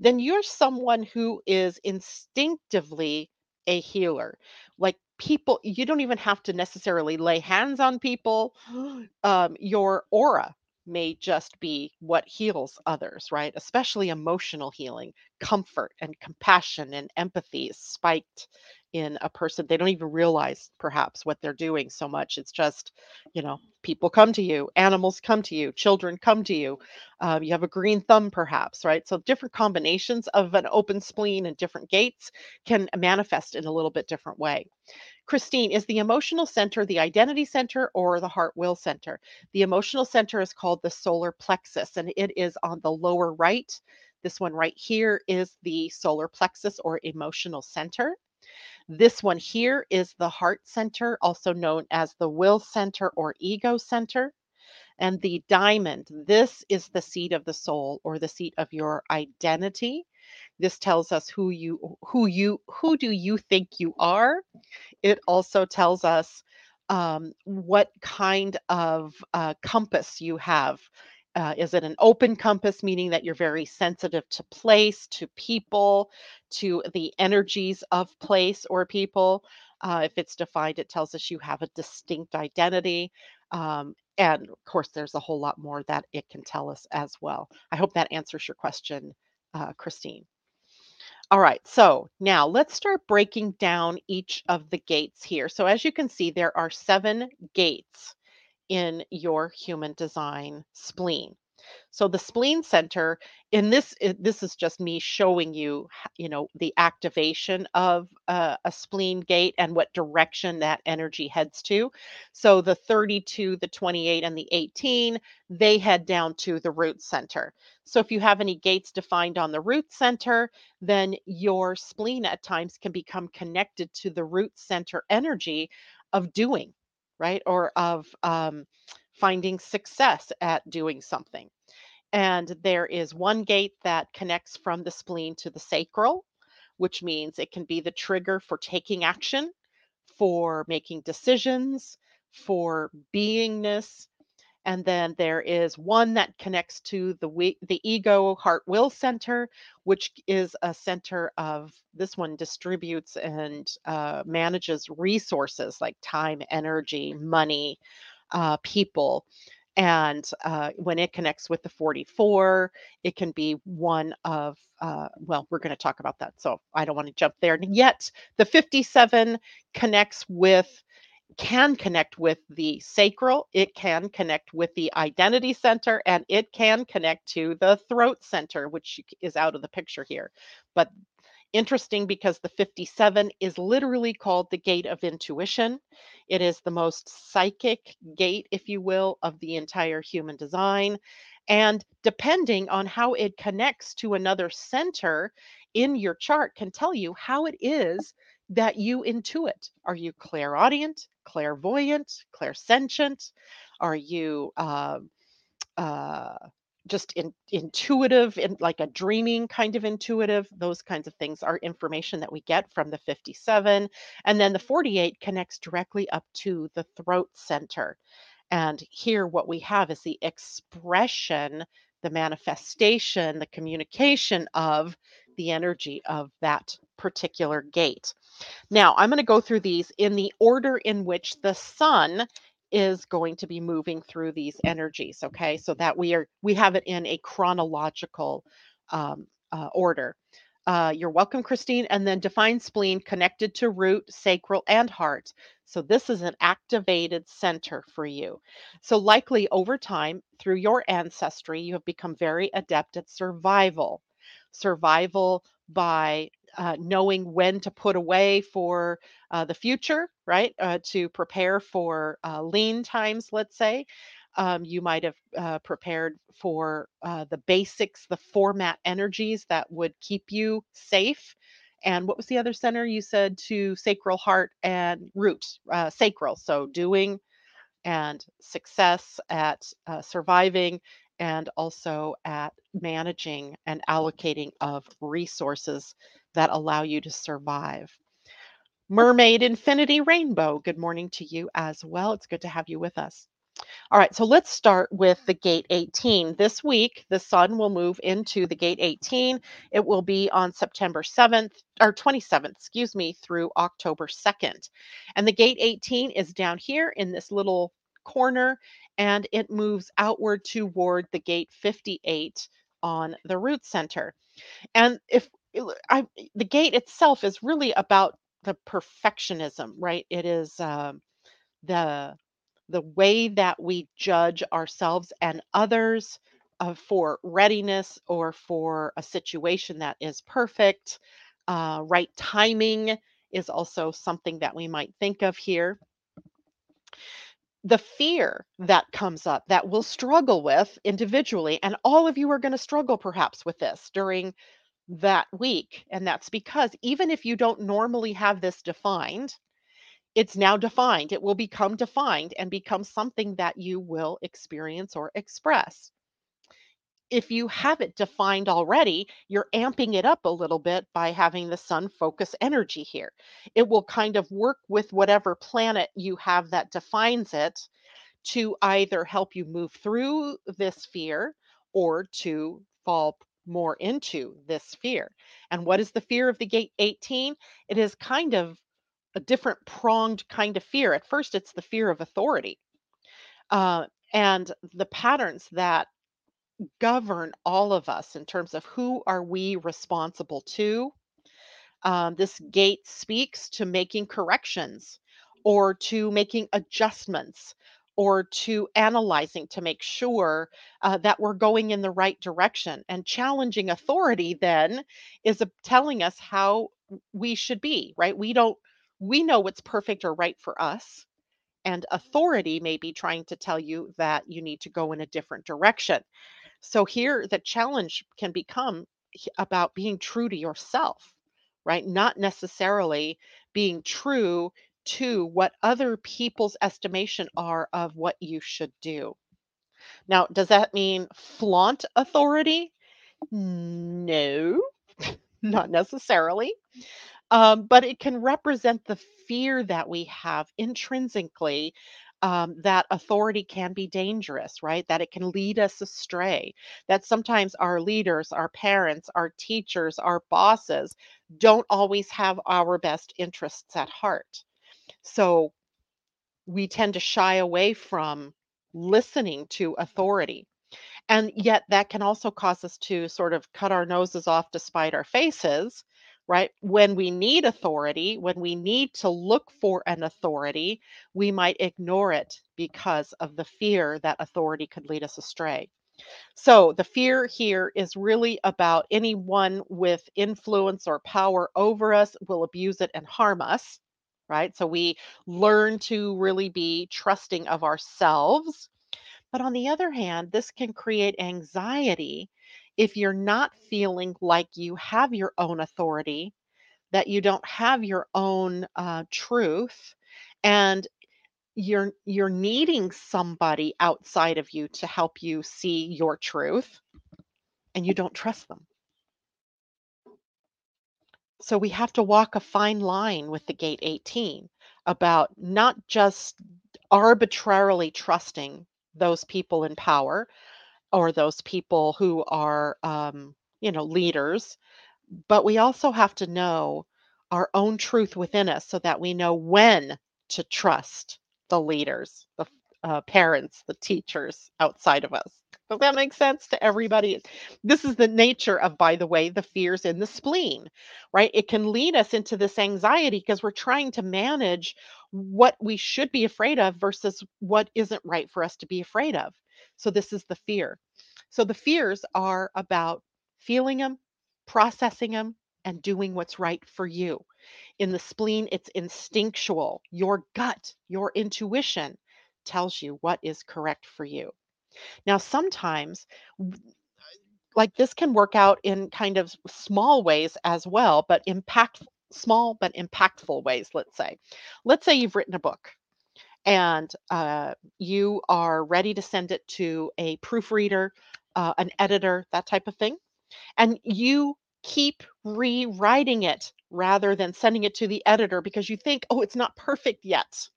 then you're someone who is instinctively a healer. Like people, you don't even have to necessarily lay hands on people. Um, your aura may just be what heals others, right? Especially emotional healing, comfort and compassion and empathy is spiked in a person. They don't even realize perhaps what they're doing so much. It's just, you know, people come to you, animals come to you, children come to you um, you have a green thumb, perhaps, right? So different combinations of an open spleen and different gates can manifest in a little bit different way. Christine, is the emotional center the identity center or the heart will center? The emotional center is called the solar plexus and it is on the lower right. This one right here is the solar plexus or emotional center. This one here is the heart center, also known as the will center or ego center. And the diamond, this is the seat of the soul or the seat of your identity. This tells us who you who you who do you think you are. It also tells us um, what kind of uh, compass you have. Uh, is it an open compass, meaning that you're very sensitive to place, to people, to the energies of place or people? Uh, if it's defined, it tells us you have a distinct identity. Um, and of course, there's a whole lot more that it can tell us as well. I hope that answers your question, uh, Christine. All right, so now let's start breaking down each of the gates here. So as you can see, there are seven gates in your human design spleen. So the spleen center in this this is just me showing you you know the activation of uh, a spleen gate and what direction that energy heads to. So the 32, the 28 and the 18, they head down to the root center. So if you have any gates defined on the root center, then your spleen at times can become connected to the root center energy of doing, right? Or of um, finding success at doing something. And there is one gate that connects from the spleen to the sacral, which means it can be the trigger for taking action, for making decisions, for beingness. And then there is one that connects to the we, the ego heart will center, which is a center of this one distributes and uh, manages resources like time, energy, money, uh, people. And uh, when it connects with the 44, it can be one of, uh, well, we're going to talk about that. So I don't want to jump there yet. The 57 connects with can connect with the sacral, it can connect with the identity center, and it can connect to the throat center, which is out of the picture here. But interesting because the 57 is literally called the gate of intuition. It is the most psychic gate, if you will, of the entire human design. And depending on how it connects to another center in your chart, can tell you how it is that you intuit. Are you clairaudient, clairvoyant, clairsentient? Are you uh, uh, just in, intuitive and like a dreaming kind of intuitive those kinds of things are information that we get from the 57 and then the 48 connects directly up to the throat center and here what we have is the expression the manifestation the communication of the energy of that particular gate. Now i'm going to go through these in the order in which the sun is going to be moving through these energies okay? So that we are we have it in a chronological um, uh, order. Uh, you're welcome christine and then define spleen connected to root sacral and heart. So this is an activated center for you. So likely over time through your ancestry you have become very adept at survival survival by uh, knowing when to put away for uh, the future, right? Uh, to prepare for uh, lean times, let's say. Um, you might have uh, prepared for uh, the basics, the format energies that would keep you safe. And what was the other center? You said to sacral heart and root, sacral. So doing and success at surviving and also at managing and allocating of resources that allow you to survive. Mermaid Infinity Rainbow, good morning to you as well. It's good to have you with us. All right, so let's start with the gate 18. This week, the sun will move into the gate 18. It will be on September 7th or 27th, excuse me, through October 2nd. And the gate 18 is down here in this little corner and it moves outward toward the gate 58 on the root center. And if I, the gate itself is really about the perfectionism, right? It is um, the the way that we judge ourselves and others uh, for readiness or for a situation that is perfect. Uh, right timing is also something that we might think of here. The fear that comes up that we'll struggle with individually, and all of you are going to struggle perhaps with this during that week. And that's because even if you don't normally have this defined, it's now defined. It will become defined and become something that you will experience or express. If you have it defined already, you're amping it up a little bit by having the sun focus energy here. It will kind of work with whatever planet you have that defines it to either help you move through this fear or to fall more into this fear. And what is the fear of the gate 18? It is kind of a different pronged kind of fear. At first, it's the fear of authority uh, and the patterns that govern all of us in terms of who are we responsible to. Um, this gate speaks to making corrections or to making adjustments or to analyzing to make sure uh, that we're going in the right direction. And challenging authority then is a, telling us how we should be, right? We don't, we know what's perfect or right for us. And authority may be trying to tell you that you need to go in a different direction. So here, the challenge can become about being true to yourself, right? Not necessarily being true to what other people's estimation are of what you should do. Now, does that mean flaunt authority? No. not necessarily. Um, but it can represent the fear that we have intrinsically um, that authority can be dangerous, right? That it can lead us astray. That sometimes our leaders, our parents, our teachers, our bosses don't always have our best interests at heart. So we tend to shy away from listening to authority. And yet, that can also cause us to sort of cut our noses off despite our faces, right? When we need authority, when we need to look for an authority, we might ignore it because of the fear that authority could lead us astray. So, the fear here is really about anyone with influence or power over us will abuse it and harm us, right? So, we learn to really be trusting of ourselves but on the other hand, this can create anxiety if you're not feeling like you have your own authority, that you don't have your own uh, truth, and you're you're needing somebody outside of you to help you see your truth, and you don't trust them. So we have to walk a fine line with the gate 18 about not just arbitrarily trusting those people in power or those people who are, um, you know, leaders. But we also have to know our own truth within us so that we know when to trust the leaders, the uh, parents, the teachers outside of us. Does that make sense to everybody? This is the nature of, by the way, the fears in the spleen, right? It can lead us into this anxiety because we're trying to manage what we should be afraid of versus what isn't right for us to be afraid of. So, this is the fear. So, the fears are about feeling them, processing them, and doing what's right for you. In the spleen, it's instinctual. Your gut, your intuition tells you what is correct for you. Now, sometimes, like this can work out in kind of small ways as well, but impact small but impactful ways. Let's say, let's say you've written a book and uh, you are ready to send it to a proofreader, uh, an editor, that type of thing, and you keep rewriting it rather than sending it to the editor because you think, oh, it's not perfect yet.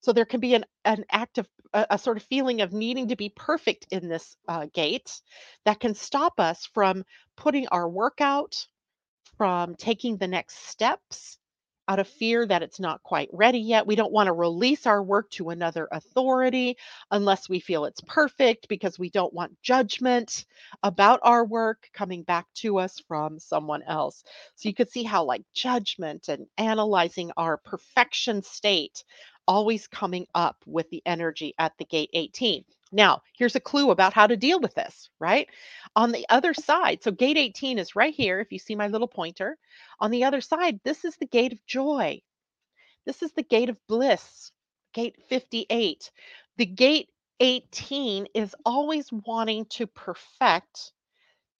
So there can be an an active a, a sort of feeling of needing to be perfect in this uh, gate that can stop us from putting our work out, from taking the next steps out of fear that it's not quite ready yet. We don't want to release our work to another authority unless we feel it's perfect because we don't want judgment about our work coming back to us from someone else. So you could see how, like, judgment and analyzing our perfection state always coming up with the energy at the gate 18. Now, here's a clue about how to deal with this, right? On the other side, so gate 18 is right here. If you see my little pointer, on the other side, this is the gate of joy. This is the gate of bliss, gate 58. The gate 18 is always wanting to perfect,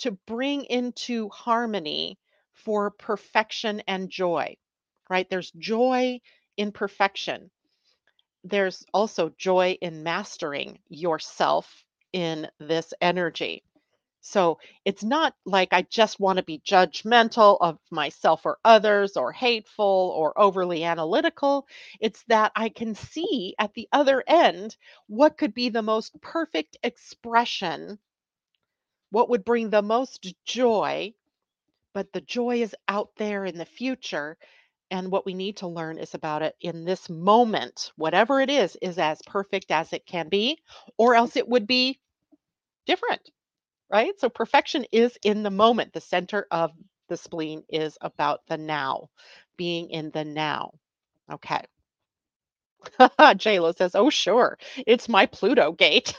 to bring into harmony for perfection and joy, right? There's joy in perfection there's also joy in mastering yourself in this energy. So it's not like I just want to be judgmental of myself or others or hateful or overly analytical. It's that I can see at the other end what could be the most perfect expression, what would bring the most joy, but the joy is out there in the future and what we need to learn is about it in this moment. Whatever it is, is as perfect as it can be, or else it would be different, right? So perfection is in the moment. The center of the spleen is about the now, being in the now. Okay. JLo says, Oh, sure. It's my Pluto gate.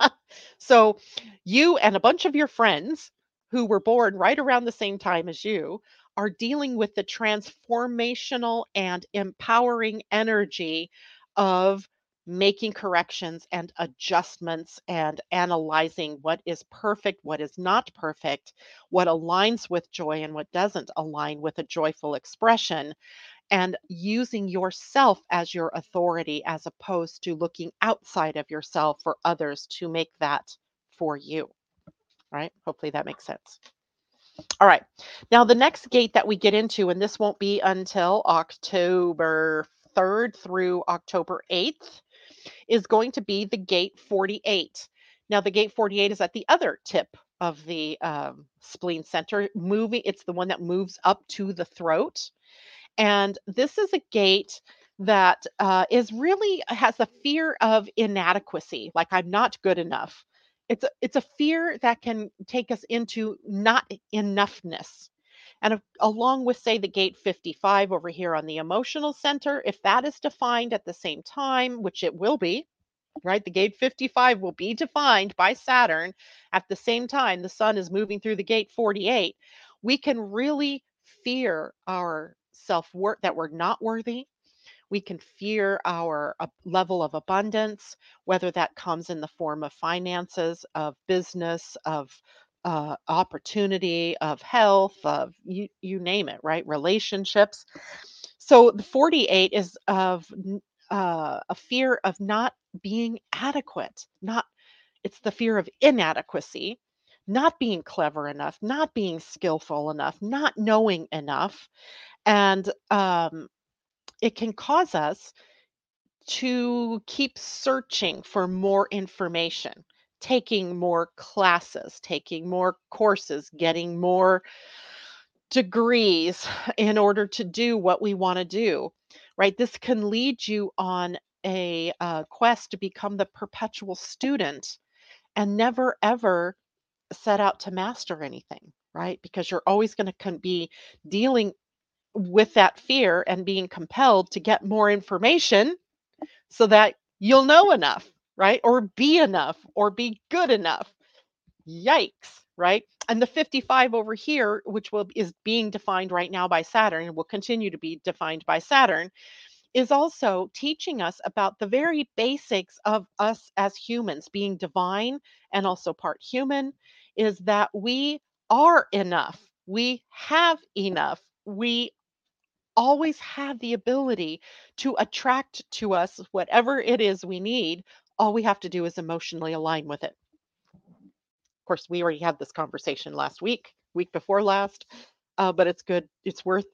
so you and a bunch of your friends who were born right around the same time as you are dealing with the transformational and empowering energy of making corrections and adjustments and analyzing what is perfect, what is not perfect, what aligns with joy and what doesn't align with a joyful expression, and using yourself as your authority as opposed to looking outside of yourself for others to make that for you. Right? Hopefully that makes sense. All right. Now, the next gate that we get into, and this won't be until October 3rd through October 8th, is going to be the gate 48. Now, the gate 48 is at the other tip of the um, spleen center, moving. It's the one that moves up to the throat. And this is a gate that uh, is really has a fear of inadequacy, like I'm not good enough. It's a, it's a fear that can take us into not enoughness. And a- along with, say, the gate 55 over here on the emotional center, if that is defined at the same time, which it will be, right? The gate 55 will be defined by Saturn at the same time the sun is moving through the gate 48. We can really fear our self worth, that we're not worthy. We can fear our level of abundance, whether that comes in the form of finances, of business, of uh, opportunity, of health, of you, you name it, right? Relationships. So the 48 is of uh, a fear of not being adequate, not it's the fear of inadequacy, not being clever enough, not being skillful enough, not knowing enough. And um, it can cause us to keep searching for more information, taking more classes, taking more courses, getting more degrees in order to do what we want to do, right? This can lead you on a uh, quest to become the perpetual student and never ever set out to master anything, right? Because you're always going to be dealing with that fear and being compelled to get more information so that you'll know enough, right? Or be enough or be good enough. Yikes, right? And the 55 over here, which will is being defined right now by Saturn and will continue to be defined by Saturn, is also teaching us about the very basics of us as humans being divine and also part human is that we are enough. We have enough. We always have the ability to attract to us whatever it is we need. All we have to do is emotionally align with it. Of course, we already had this conversation last week, week before last, uh, but it's good. It's worth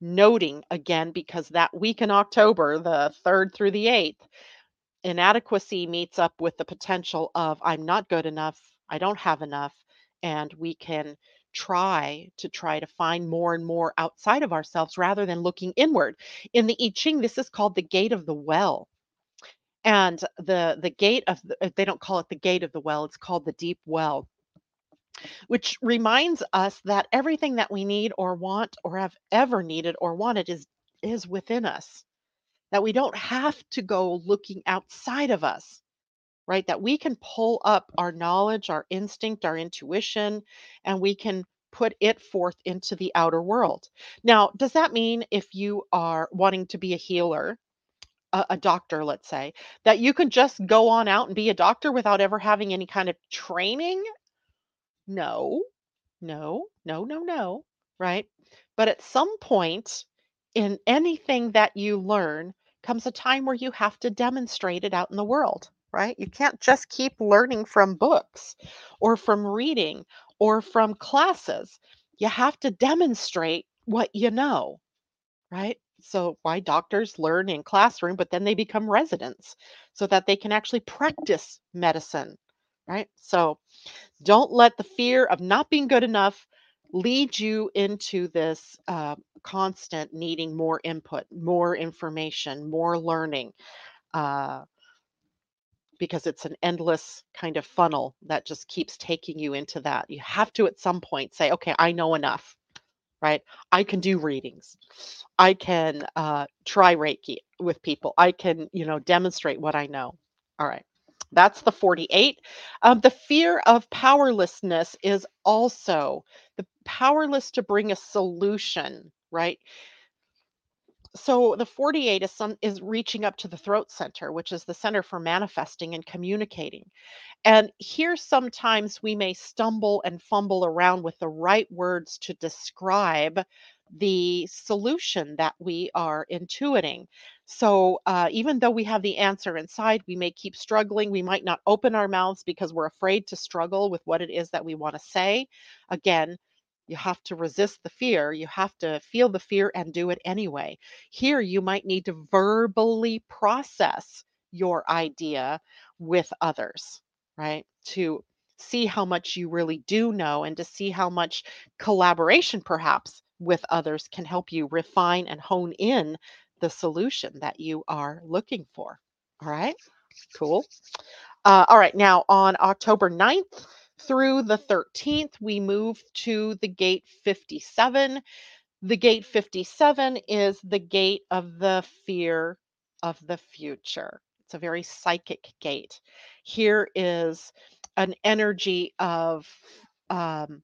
noting again because that week in October, the 3rd through the 8th, inadequacy meets up with the potential of I'm not good enough, I don't have enough, and we can try to try to find more and more outside of ourselves rather than looking inward. In the I Ching, this is called the gate of the well. And the the gate of the, uh, they don't call it the gate of the well, it's called the deep well, which reminds us that everything that we need or want or have ever needed or wanted is is within us. That we don't have to go looking outside of us right? That we can pull up our knowledge, our instinct, our intuition, and we can put it forth into the outer world. Now, does that mean if you are wanting to be a healer, a, a doctor, let's say, that you can just go on out and be a doctor without ever having any kind of training? No, no, no, no, no, right? But at some point in anything that you learn comes a time where you have to demonstrate it out in the world, right? You can't just keep learning from books or from reading or from classes. You have to demonstrate what you know, right? So why doctors learn in classroom but then they become residents so that they can actually practice medicine, right? So don't let the fear of not being good enough lead you into this uh, constant needing more input, more information, more learning, uh, because it's an endless kind of funnel that just keeps taking you into that. You have to at some point say, okay, I know enough, right? I can do readings. I can uh, try Reiki with people. I can, you know, demonstrate what I know. All right. That's the 48. Um, the fear of powerlessness is also the powerless to bring a solution, right? So the 48 is some is reaching up to the throat center, which is the center for manifesting and communicating. And here sometimes we may stumble and fumble around with the right words to describe the solution that we are intuiting. So uh, even though we have the answer inside, we may keep struggling. We might not open our mouths because we're afraid to struggle with what it is that we want to say. Again, You have to resist the fear. You have to feel the fear and do it anyway. Here, you might need to verbally process your idea with others, right? To see how much you really do know and to see how much collaboration, perhaps, with others can help you refine and hone in the solution that you are looking for. All right, cool. Uh, all right, now on October 9th through the 13th, we move to the gate 57. The gate 57 is the gate of the fear of the future. It's a very psychic gate. Here is an energy of um,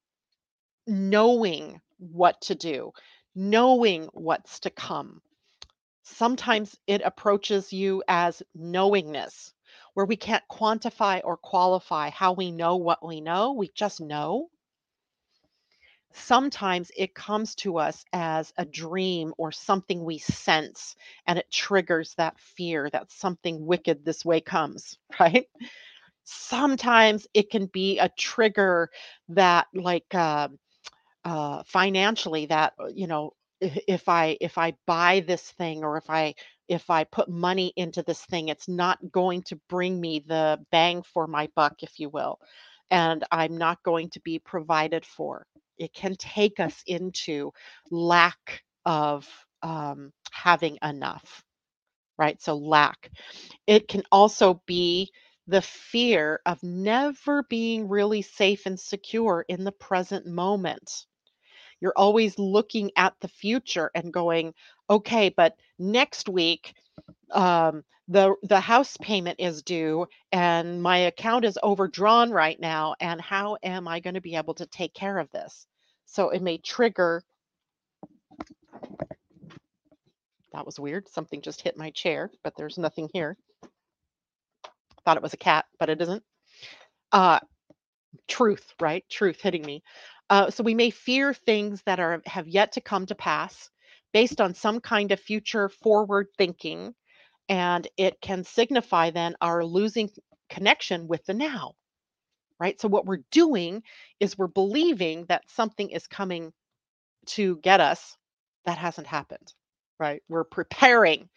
knowing what to do, knowing what's to come. Sometimes it approaches you as knowingness, where we can't quantify or qualify how we know what we know, we just know. Sometimes it comes to us as a dream or something we sense, and it triggers that fear that something wicked this way comes, right? Sometimes it can be a trigger that, like, uh, uh, financially, that uh, you know, if, if I if I buy this thing or if I if I put money into this thing, it's not going to bring me the bang for my buck, if you will, and I'm not going to be provided for. It can take us into lack of um, having enough, right? So lack. It can also be the fear of never being really safe and secure in the present moment. You're always looking at the future and going, okay, but next week um, the the house payment is due and my account is overdrawn right now and how am I going to be able to take care of this? So it may trigger that was weird. Something just hit my chair, but there's nothing here. Thought it was a cat, but it isn't. Uh, truth, right? Truth hitting me. Uh, so we may fear things that are have yet to come to pass based on some kind of future forward thinking, and it can signify then our losing connection with the now, right? So what we're doing is we're believing that something is coming to get us that hasn't happened, right? We're preparing.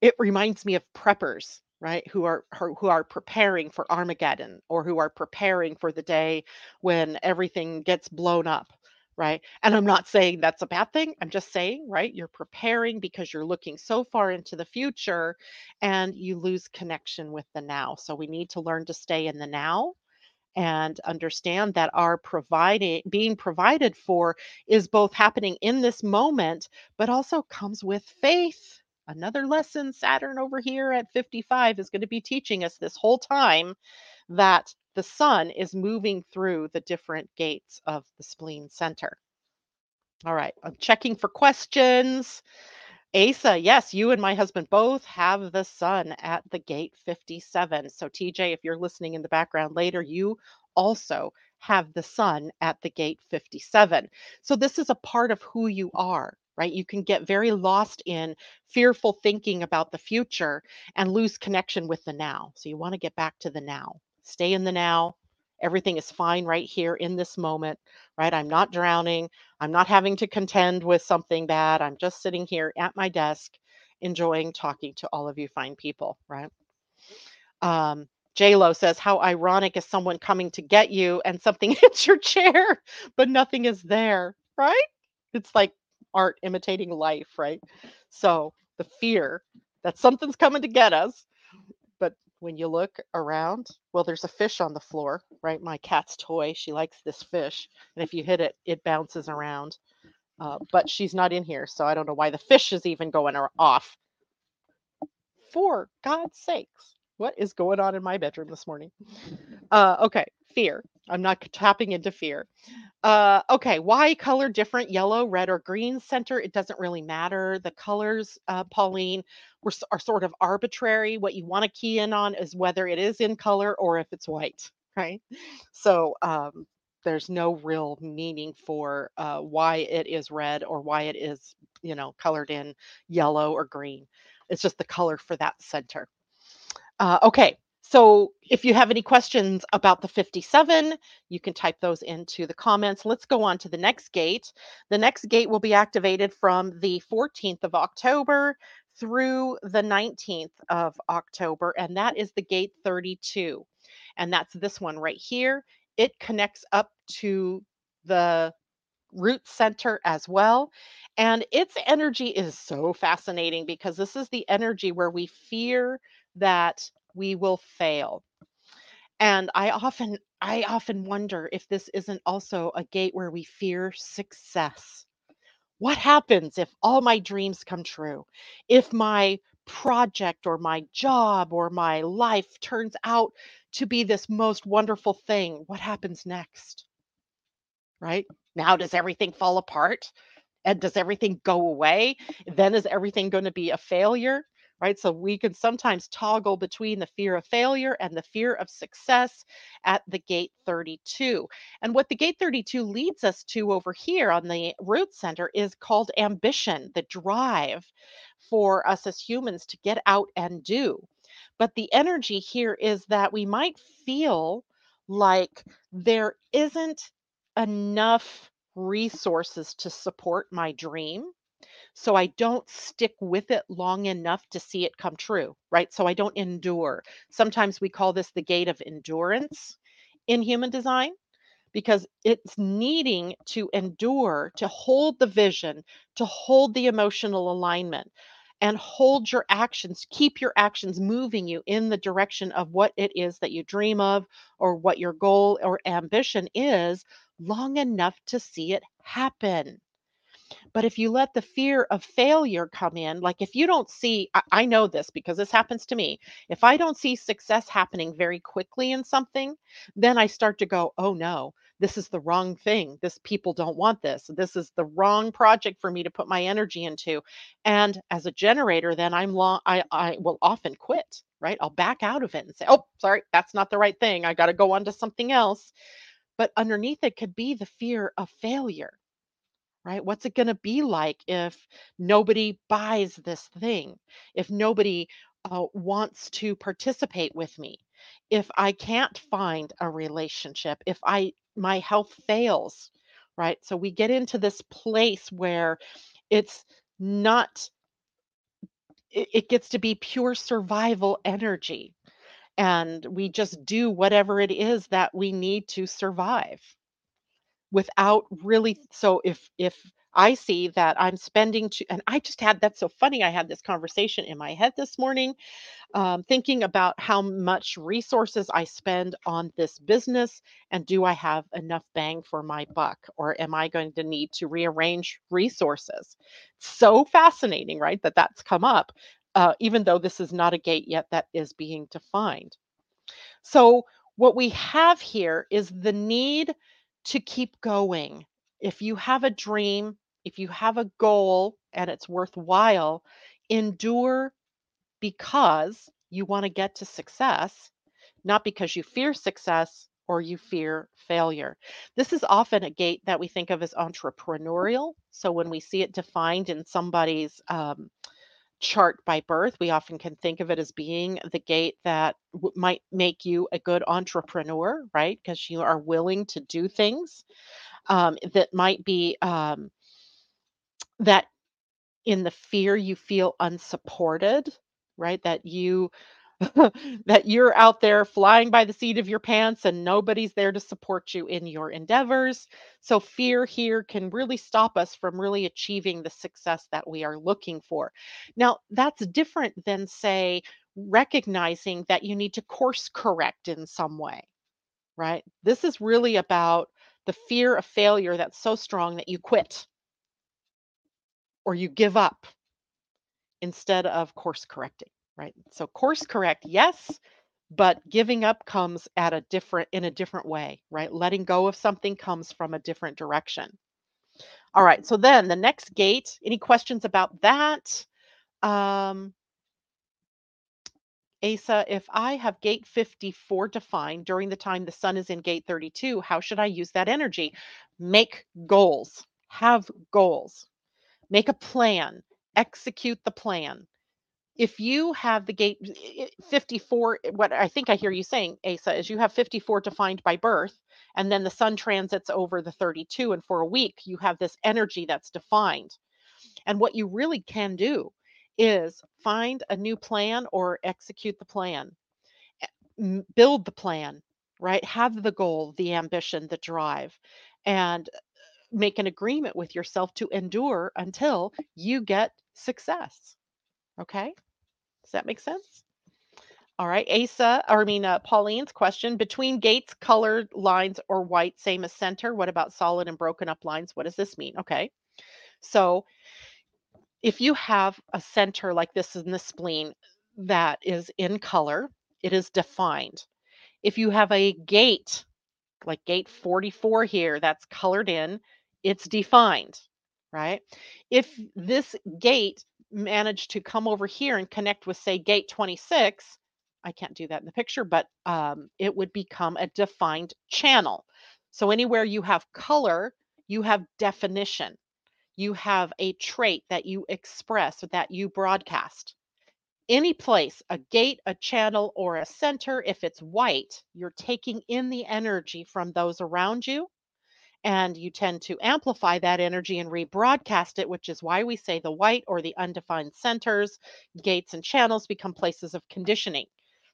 It reminds me of preppers right who are who are preparing for armageddon or who are preparing for the day when everything gets blown up right? And i'm not saying that's a bad thing i'm just saying right you're preparing because you're looking so far into the future and you lose connection with the now. So we need to learn to stay in the now and understand that our providing being provided for is both happening in this moment but also comes with faith another lesson Saturn over here at 55 is going to be teaching us this whole time that the sun is moving through the different gates of the spleen center. All right, I'm checking for questions. Asa, yes, you and my husband both have the sun at the gate 57. So, TJ, if you're listening in the background later, you also have the sun at the gate 57. So, this is a part of who you are right? You can get very lost in fearful thinking about the future and lose connection with the now. So you want to get back to the now. Stay in the now. Everything is fine right here in this moment, right? I'm not drowning. I'm not having to contend with something bad. I'm just sitting here at my desk enjoying talking to all of you fine people, right? Um, Lo says, How ironic is someone coming to get you and something hits your chair, but nothing is there, right? It's like art imitating life, right? So the fear that something's coming to get us. But when you look around, well, there's a fish on the floor, right? My cat's toy. She likes this fish. And if you hit it, it bounces around. Uh, but she's not in here. So I don't know why the fish is even going off. For God's sakes, what is going on in my bedroom this morning? Uh, okay, fear. I'm not tapping into fear. Uh, okay, why color different, yellow, red, or green center? It doesn't really matter. The colors, uh, Pauline, were, are sort of arbitrary. What you want to key in on is whether it is in color or if it's white, right? So um, there's no real meaning for uh, why it is red or why it is, you know, colored in yellow or green. It's just the color for that center. Uh, okay, So if you have any questions about the 57, you can type those into the comments. Let's go on to the next gate. The next gate will be activated from the 14th of October through the 19th of October, and that is the gate 32. And that's this one right here. It connects up to the root center as well. And its energy is so fascinating because this is the energy where we fear that we will fail. And I often I often wonder if this isn't also a gate where we fear success. What happens if all my dreams come true? If my project or my job or my life turns out to be this most wonderful thing, what happens next? Right? Now, does everything fall apart? And does everything go away? Then is everything going to be a failure? Right. So we can sometimes toggle between the fear of failure and the fear of success at the gate 32. And what the gate 32 leads us to over here on the root center is called ambition, the drive for us as humans to get out and do. But the energy here is that we might feel like there isn't enough resources to support my dream. So I don't stick with it long enough to see it come true, right? So I don't endure. Sometimes we call this the gate of endurance in human design because it's needing to endure, to hold the vision, to hold the emotional alignment, and hold your actions, keep your actions moving you in the direction of what it is that you dream of or what your goal or ambition is long enough to see it happen. But if you let the fear of failure come in, like if you don't see, I, I know this because this happens to me. If I don't see success happening very quickly in something, then I start to go, oh no, this is the wrong thing. This people don't want this. This is the wrong project for me to put my energy into. And as a generator, then I'm long, I, I will often quit, right? I'll back out of it and say, oh, sorry, that's not the right thing. I got to go on to something else. But underneath it could be the fear of failure right? What's it going to be like if nobody buys this thing? If nobody uh, wants to participate with me? If I can't find a relationship? If I my health fails, right? So we get into this place where it's not it, it gets to be pure survival energy and we just do whatever it is that we need to survive without really so if if I see that I'm spending and I just had that's so funny. I had this conversation in my head this morning, um, thinking about how much resources I spend on this business, and do I have enough bang for my buck, or am I going to need to rearrange resources? So fascinating, right? That that's come up, uh, even though this is not a gate yet that is being defined. So what we have here is the need to keep going. If you have a dream, if you have a goal and it's worthwhile, endure because you want to get to success, not because you fear success or you fear failure. This is often a gate that we think of as entrepreneurial. So when we see it defined in somebody's um, chart by birth, we often can think of it as being the gate that w- might make you a good entrepreneur, right? Because you are willing to do things um, that might be um, that in the fear you feel unsupported, right? That you that you're out there flying by the seat of your pants and nobody's there to support you in your endeavors. So, fear here can really stop us from really achieving the success that we are looking for. Now, that's different than, say, recognizing that you need to course correct in some way, right? This is really about the fear of failure that's so strong that you quit or you give up instead of course correcting right? So course correct, yes, but giving up comes at a different in a different way, right? Letting go of something comes from a different direction. All right, so then the next gate, any questions about that? Um, Asa, if I have gate 54 defined during the time the sun is in gate 32, how should I use that energy? Make goals, have goals, make a plan, execute the plan if you have the gate i- i- 54, eh, what I think I hear you saying, Asa, is you have 54 defined by birth, and then the sun transits over the 32, and for a week you have this energy that's defined. And what you really can do is find a new plan or execute the plan, eh, build the plan, right? Have the goal, the ambition, the drive, and eh, make an agreement with yourself to endure until you get success. Okay? Does that make sense? All right, Asa, or I mean, uh, Pauline's question between gates, colored lines, or white, same as center. What about solid and broken up lines? What does this mean? Okay, so if you have a center like this in the spleen that is in color, it is defined. If you have a gate, like gate 44 here, that's colored in, it's defined, right? If this gate managed to come over here and connect with, say, gate 26, I can't do that in the picture, but um, it would become a defined channel. So anywhere you have color, you have definition you have a trait that you express or that you broadcast. Any place, a gate, a channel, or a center, if it's white, you're taking in the energy from those around you and you tend to amplify that energy and rebroadcast it, which is why we say the white or the undefined centers, gates, and channels become places of conditioning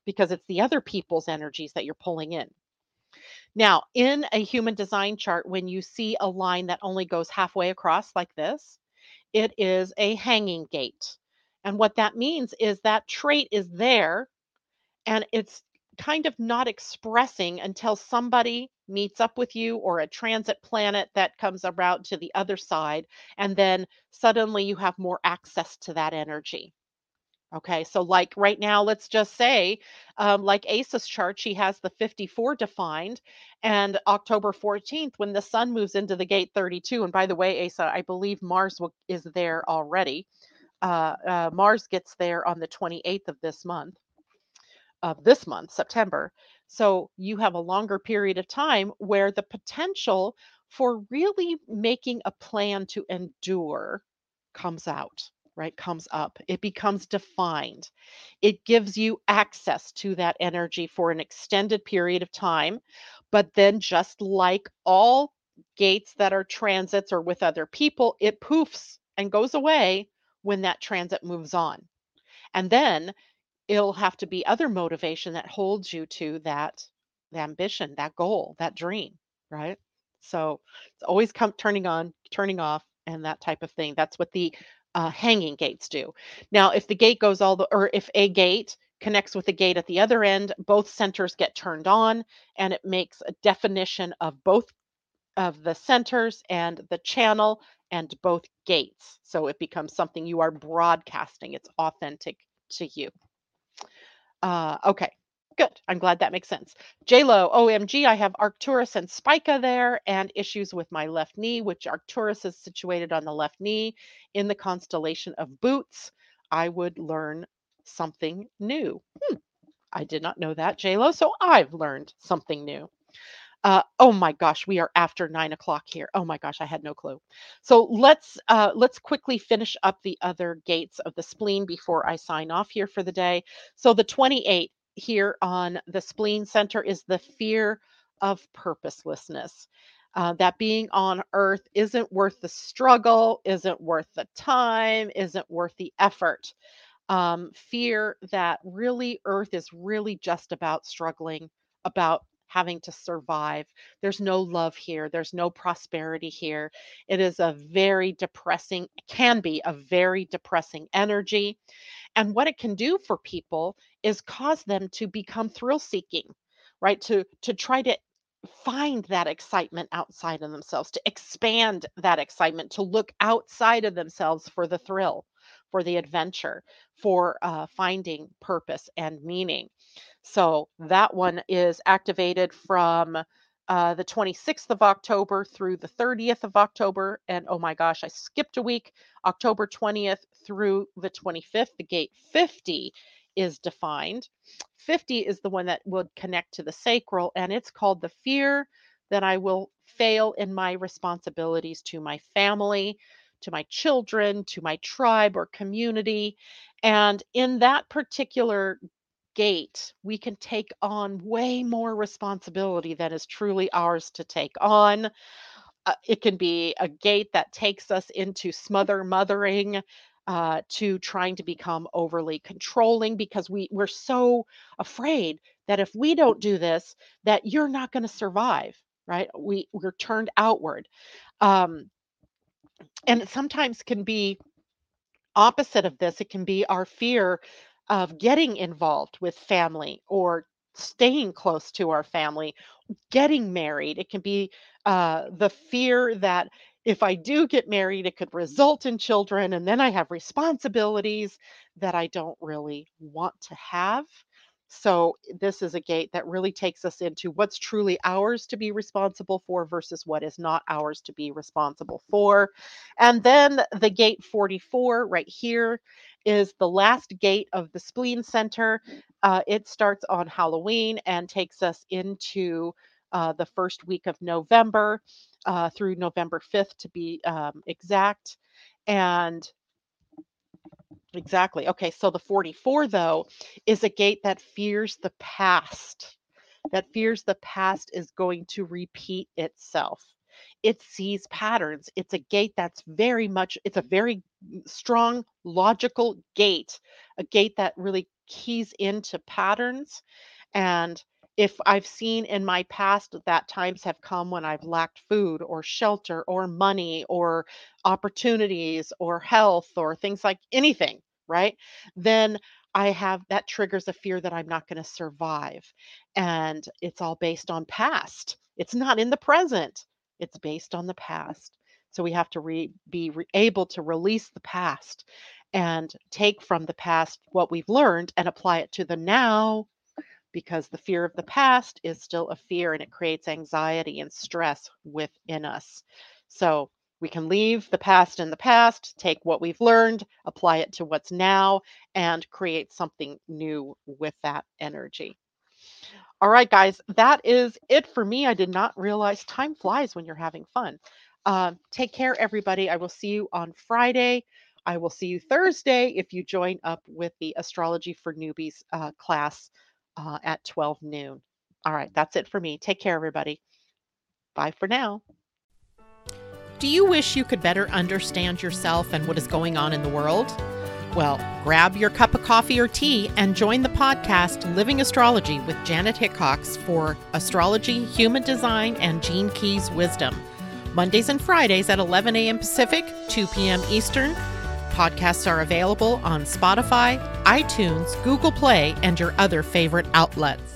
because it's the other people's energies that you're pulling in. Now, in a human design chart, when you see a line that only goes halfway across like this, it is a hanging gate. And what that means is that trait is there and it's kind of not expressing until somebody meets up with you or a transit planet that comes around to the other side. And then suddenly you have more access to that energy. Okay, so like right now, let's just say, um, like ASA's chart, she has the 54 defined, and October 14th, when the sun moves into the gate 32, and by the way, Asa, I believe Mars is there already. Uh, uh, Mars gets there on the 28th of this month, of this month, September. So you have a longer period of time where the potential for really making a plan to endure comes out right comes up. It becomes defined. It gives you access to that energy for an extended period of time but then just like all gates that are transits or with other people it poofs and goes away when that transit moves on. And then it'll have to be other motivation that holds you to that ambition that goal that dream right so it's always come turning on turning off and that type of thing that's what the uh, hanging gates do. Now, if the gate goes all the, or if a gate connects with a gate at the other end, both centers get turned on and it makes a definition of both of the centers and the channel and both gates. So it becomes something you are broadcasting. It's authentic to you. Uh, okay, good. I'm glad that makes sense. JLo, OMG, I have Arcturus and Spica there and issues with my left knee, which Arcturus is situated on the left knee in the constellation of Boots. I would learn something new. Hmm, I did not know that, JLo, so I've learned something new. Uh, oh my gosh, we are after nine o'clock here. Oh my gosh, I had no clue. So let's uh, let's quickly finish up the other gates of the spleen before I sign off here for the day. So the 28 here on the spleen center is the fear of purposelessness. Uh, that being on earth isn't worth the struggle, isn't worth the time, isn't worth the effort. Um, fear that really earth is really just about struggling, about having to survive. There's no love here, there's no prosperity here. It is a very depressing, can be a very depressing energy. And what it can do for people is cause them to become thrill seeking, right? To to try to find that excitement outside of themselves, to expand that excitement, to look outside of themselves for the thrill, for the adventure, for uh, finding purpose and meaning. So that one is activated from uh, the 26th of October through the 30th of October. And oh my gosh, I skipped a week. October 20th through the 25th, the gate 50 is defined. 50 is the one that would connect to the sacral, and it's called the fear that I will fail in my responsibilities to my family, to my children, to my tribe or community. And in that particular gate, we can take on way more responsibility than is truly ours to take on. Uh, it can be a gate that takes us into smother mothering, uh, to trying to become overly controlling because we we're so afraid that if we don't do this, that you're not going to survive. Right? We we're turned outward, um, and it sometimes can be opposite of this. It can be our fear of getting involved with family or staying close to our family, getting married. It can be uh, the fear that if I do get married, it could result in children, and then I have responsibilities that I don't really want to have. So, this is a gate that really takes us into what's truly ours to be responsible for versus what is not ours to be responsible for. And then the gate 44 right here is the last gate of the spleen center. Uh, it starts on Halloween and takes us into uh, the first week of November uh, through November 5th to be um, exact. And exactly. Okay, so the 44, though, is a gate that fears the past, that fears the past is going to repeat itself. It sees patterns. It's a gate that's very much, it's a very mm, strong, logical gate, a gate that really keys into patterns and if I've seen in my past that times have come when I've lacked food or shelter or money or opportunities or health or things like anything, right? Then I have that triggers a fear that I'm not going to survive. And it's all based on past. It's not in the present. It's based on the past. So we have to re- be re- able to release the past and take from the past what we've learned and apply it to the now because the fear of the past is still a fear and it creates anxiety and stress within us. So we can leave the past in the past, take what we've learned, apply it to what's now, and create something new with that energy. All right, guys, that is it for me. I did not realize time flies when you're having fun. Uh, take care, everybody. I will see you on Friday. I will see you Thursday if you join up with the Astrology for Newbies uh, class uh, at 12 noon. All right, that's it for me. Take care, everybody. Bye for now. Do you wish you could better understand yourself and what is going on in the world? Well, grab your cup of coffee or tea and join the podcast Living Astrology with Janet Hickox for astrology, human design, and Gene Keys wisdom. Mondays and Fridays at 11 a.m. Pacific, 2 p.m. Eastern Podcasts are available on Spotify, iTunes, Google Play, and your other favorite outlets.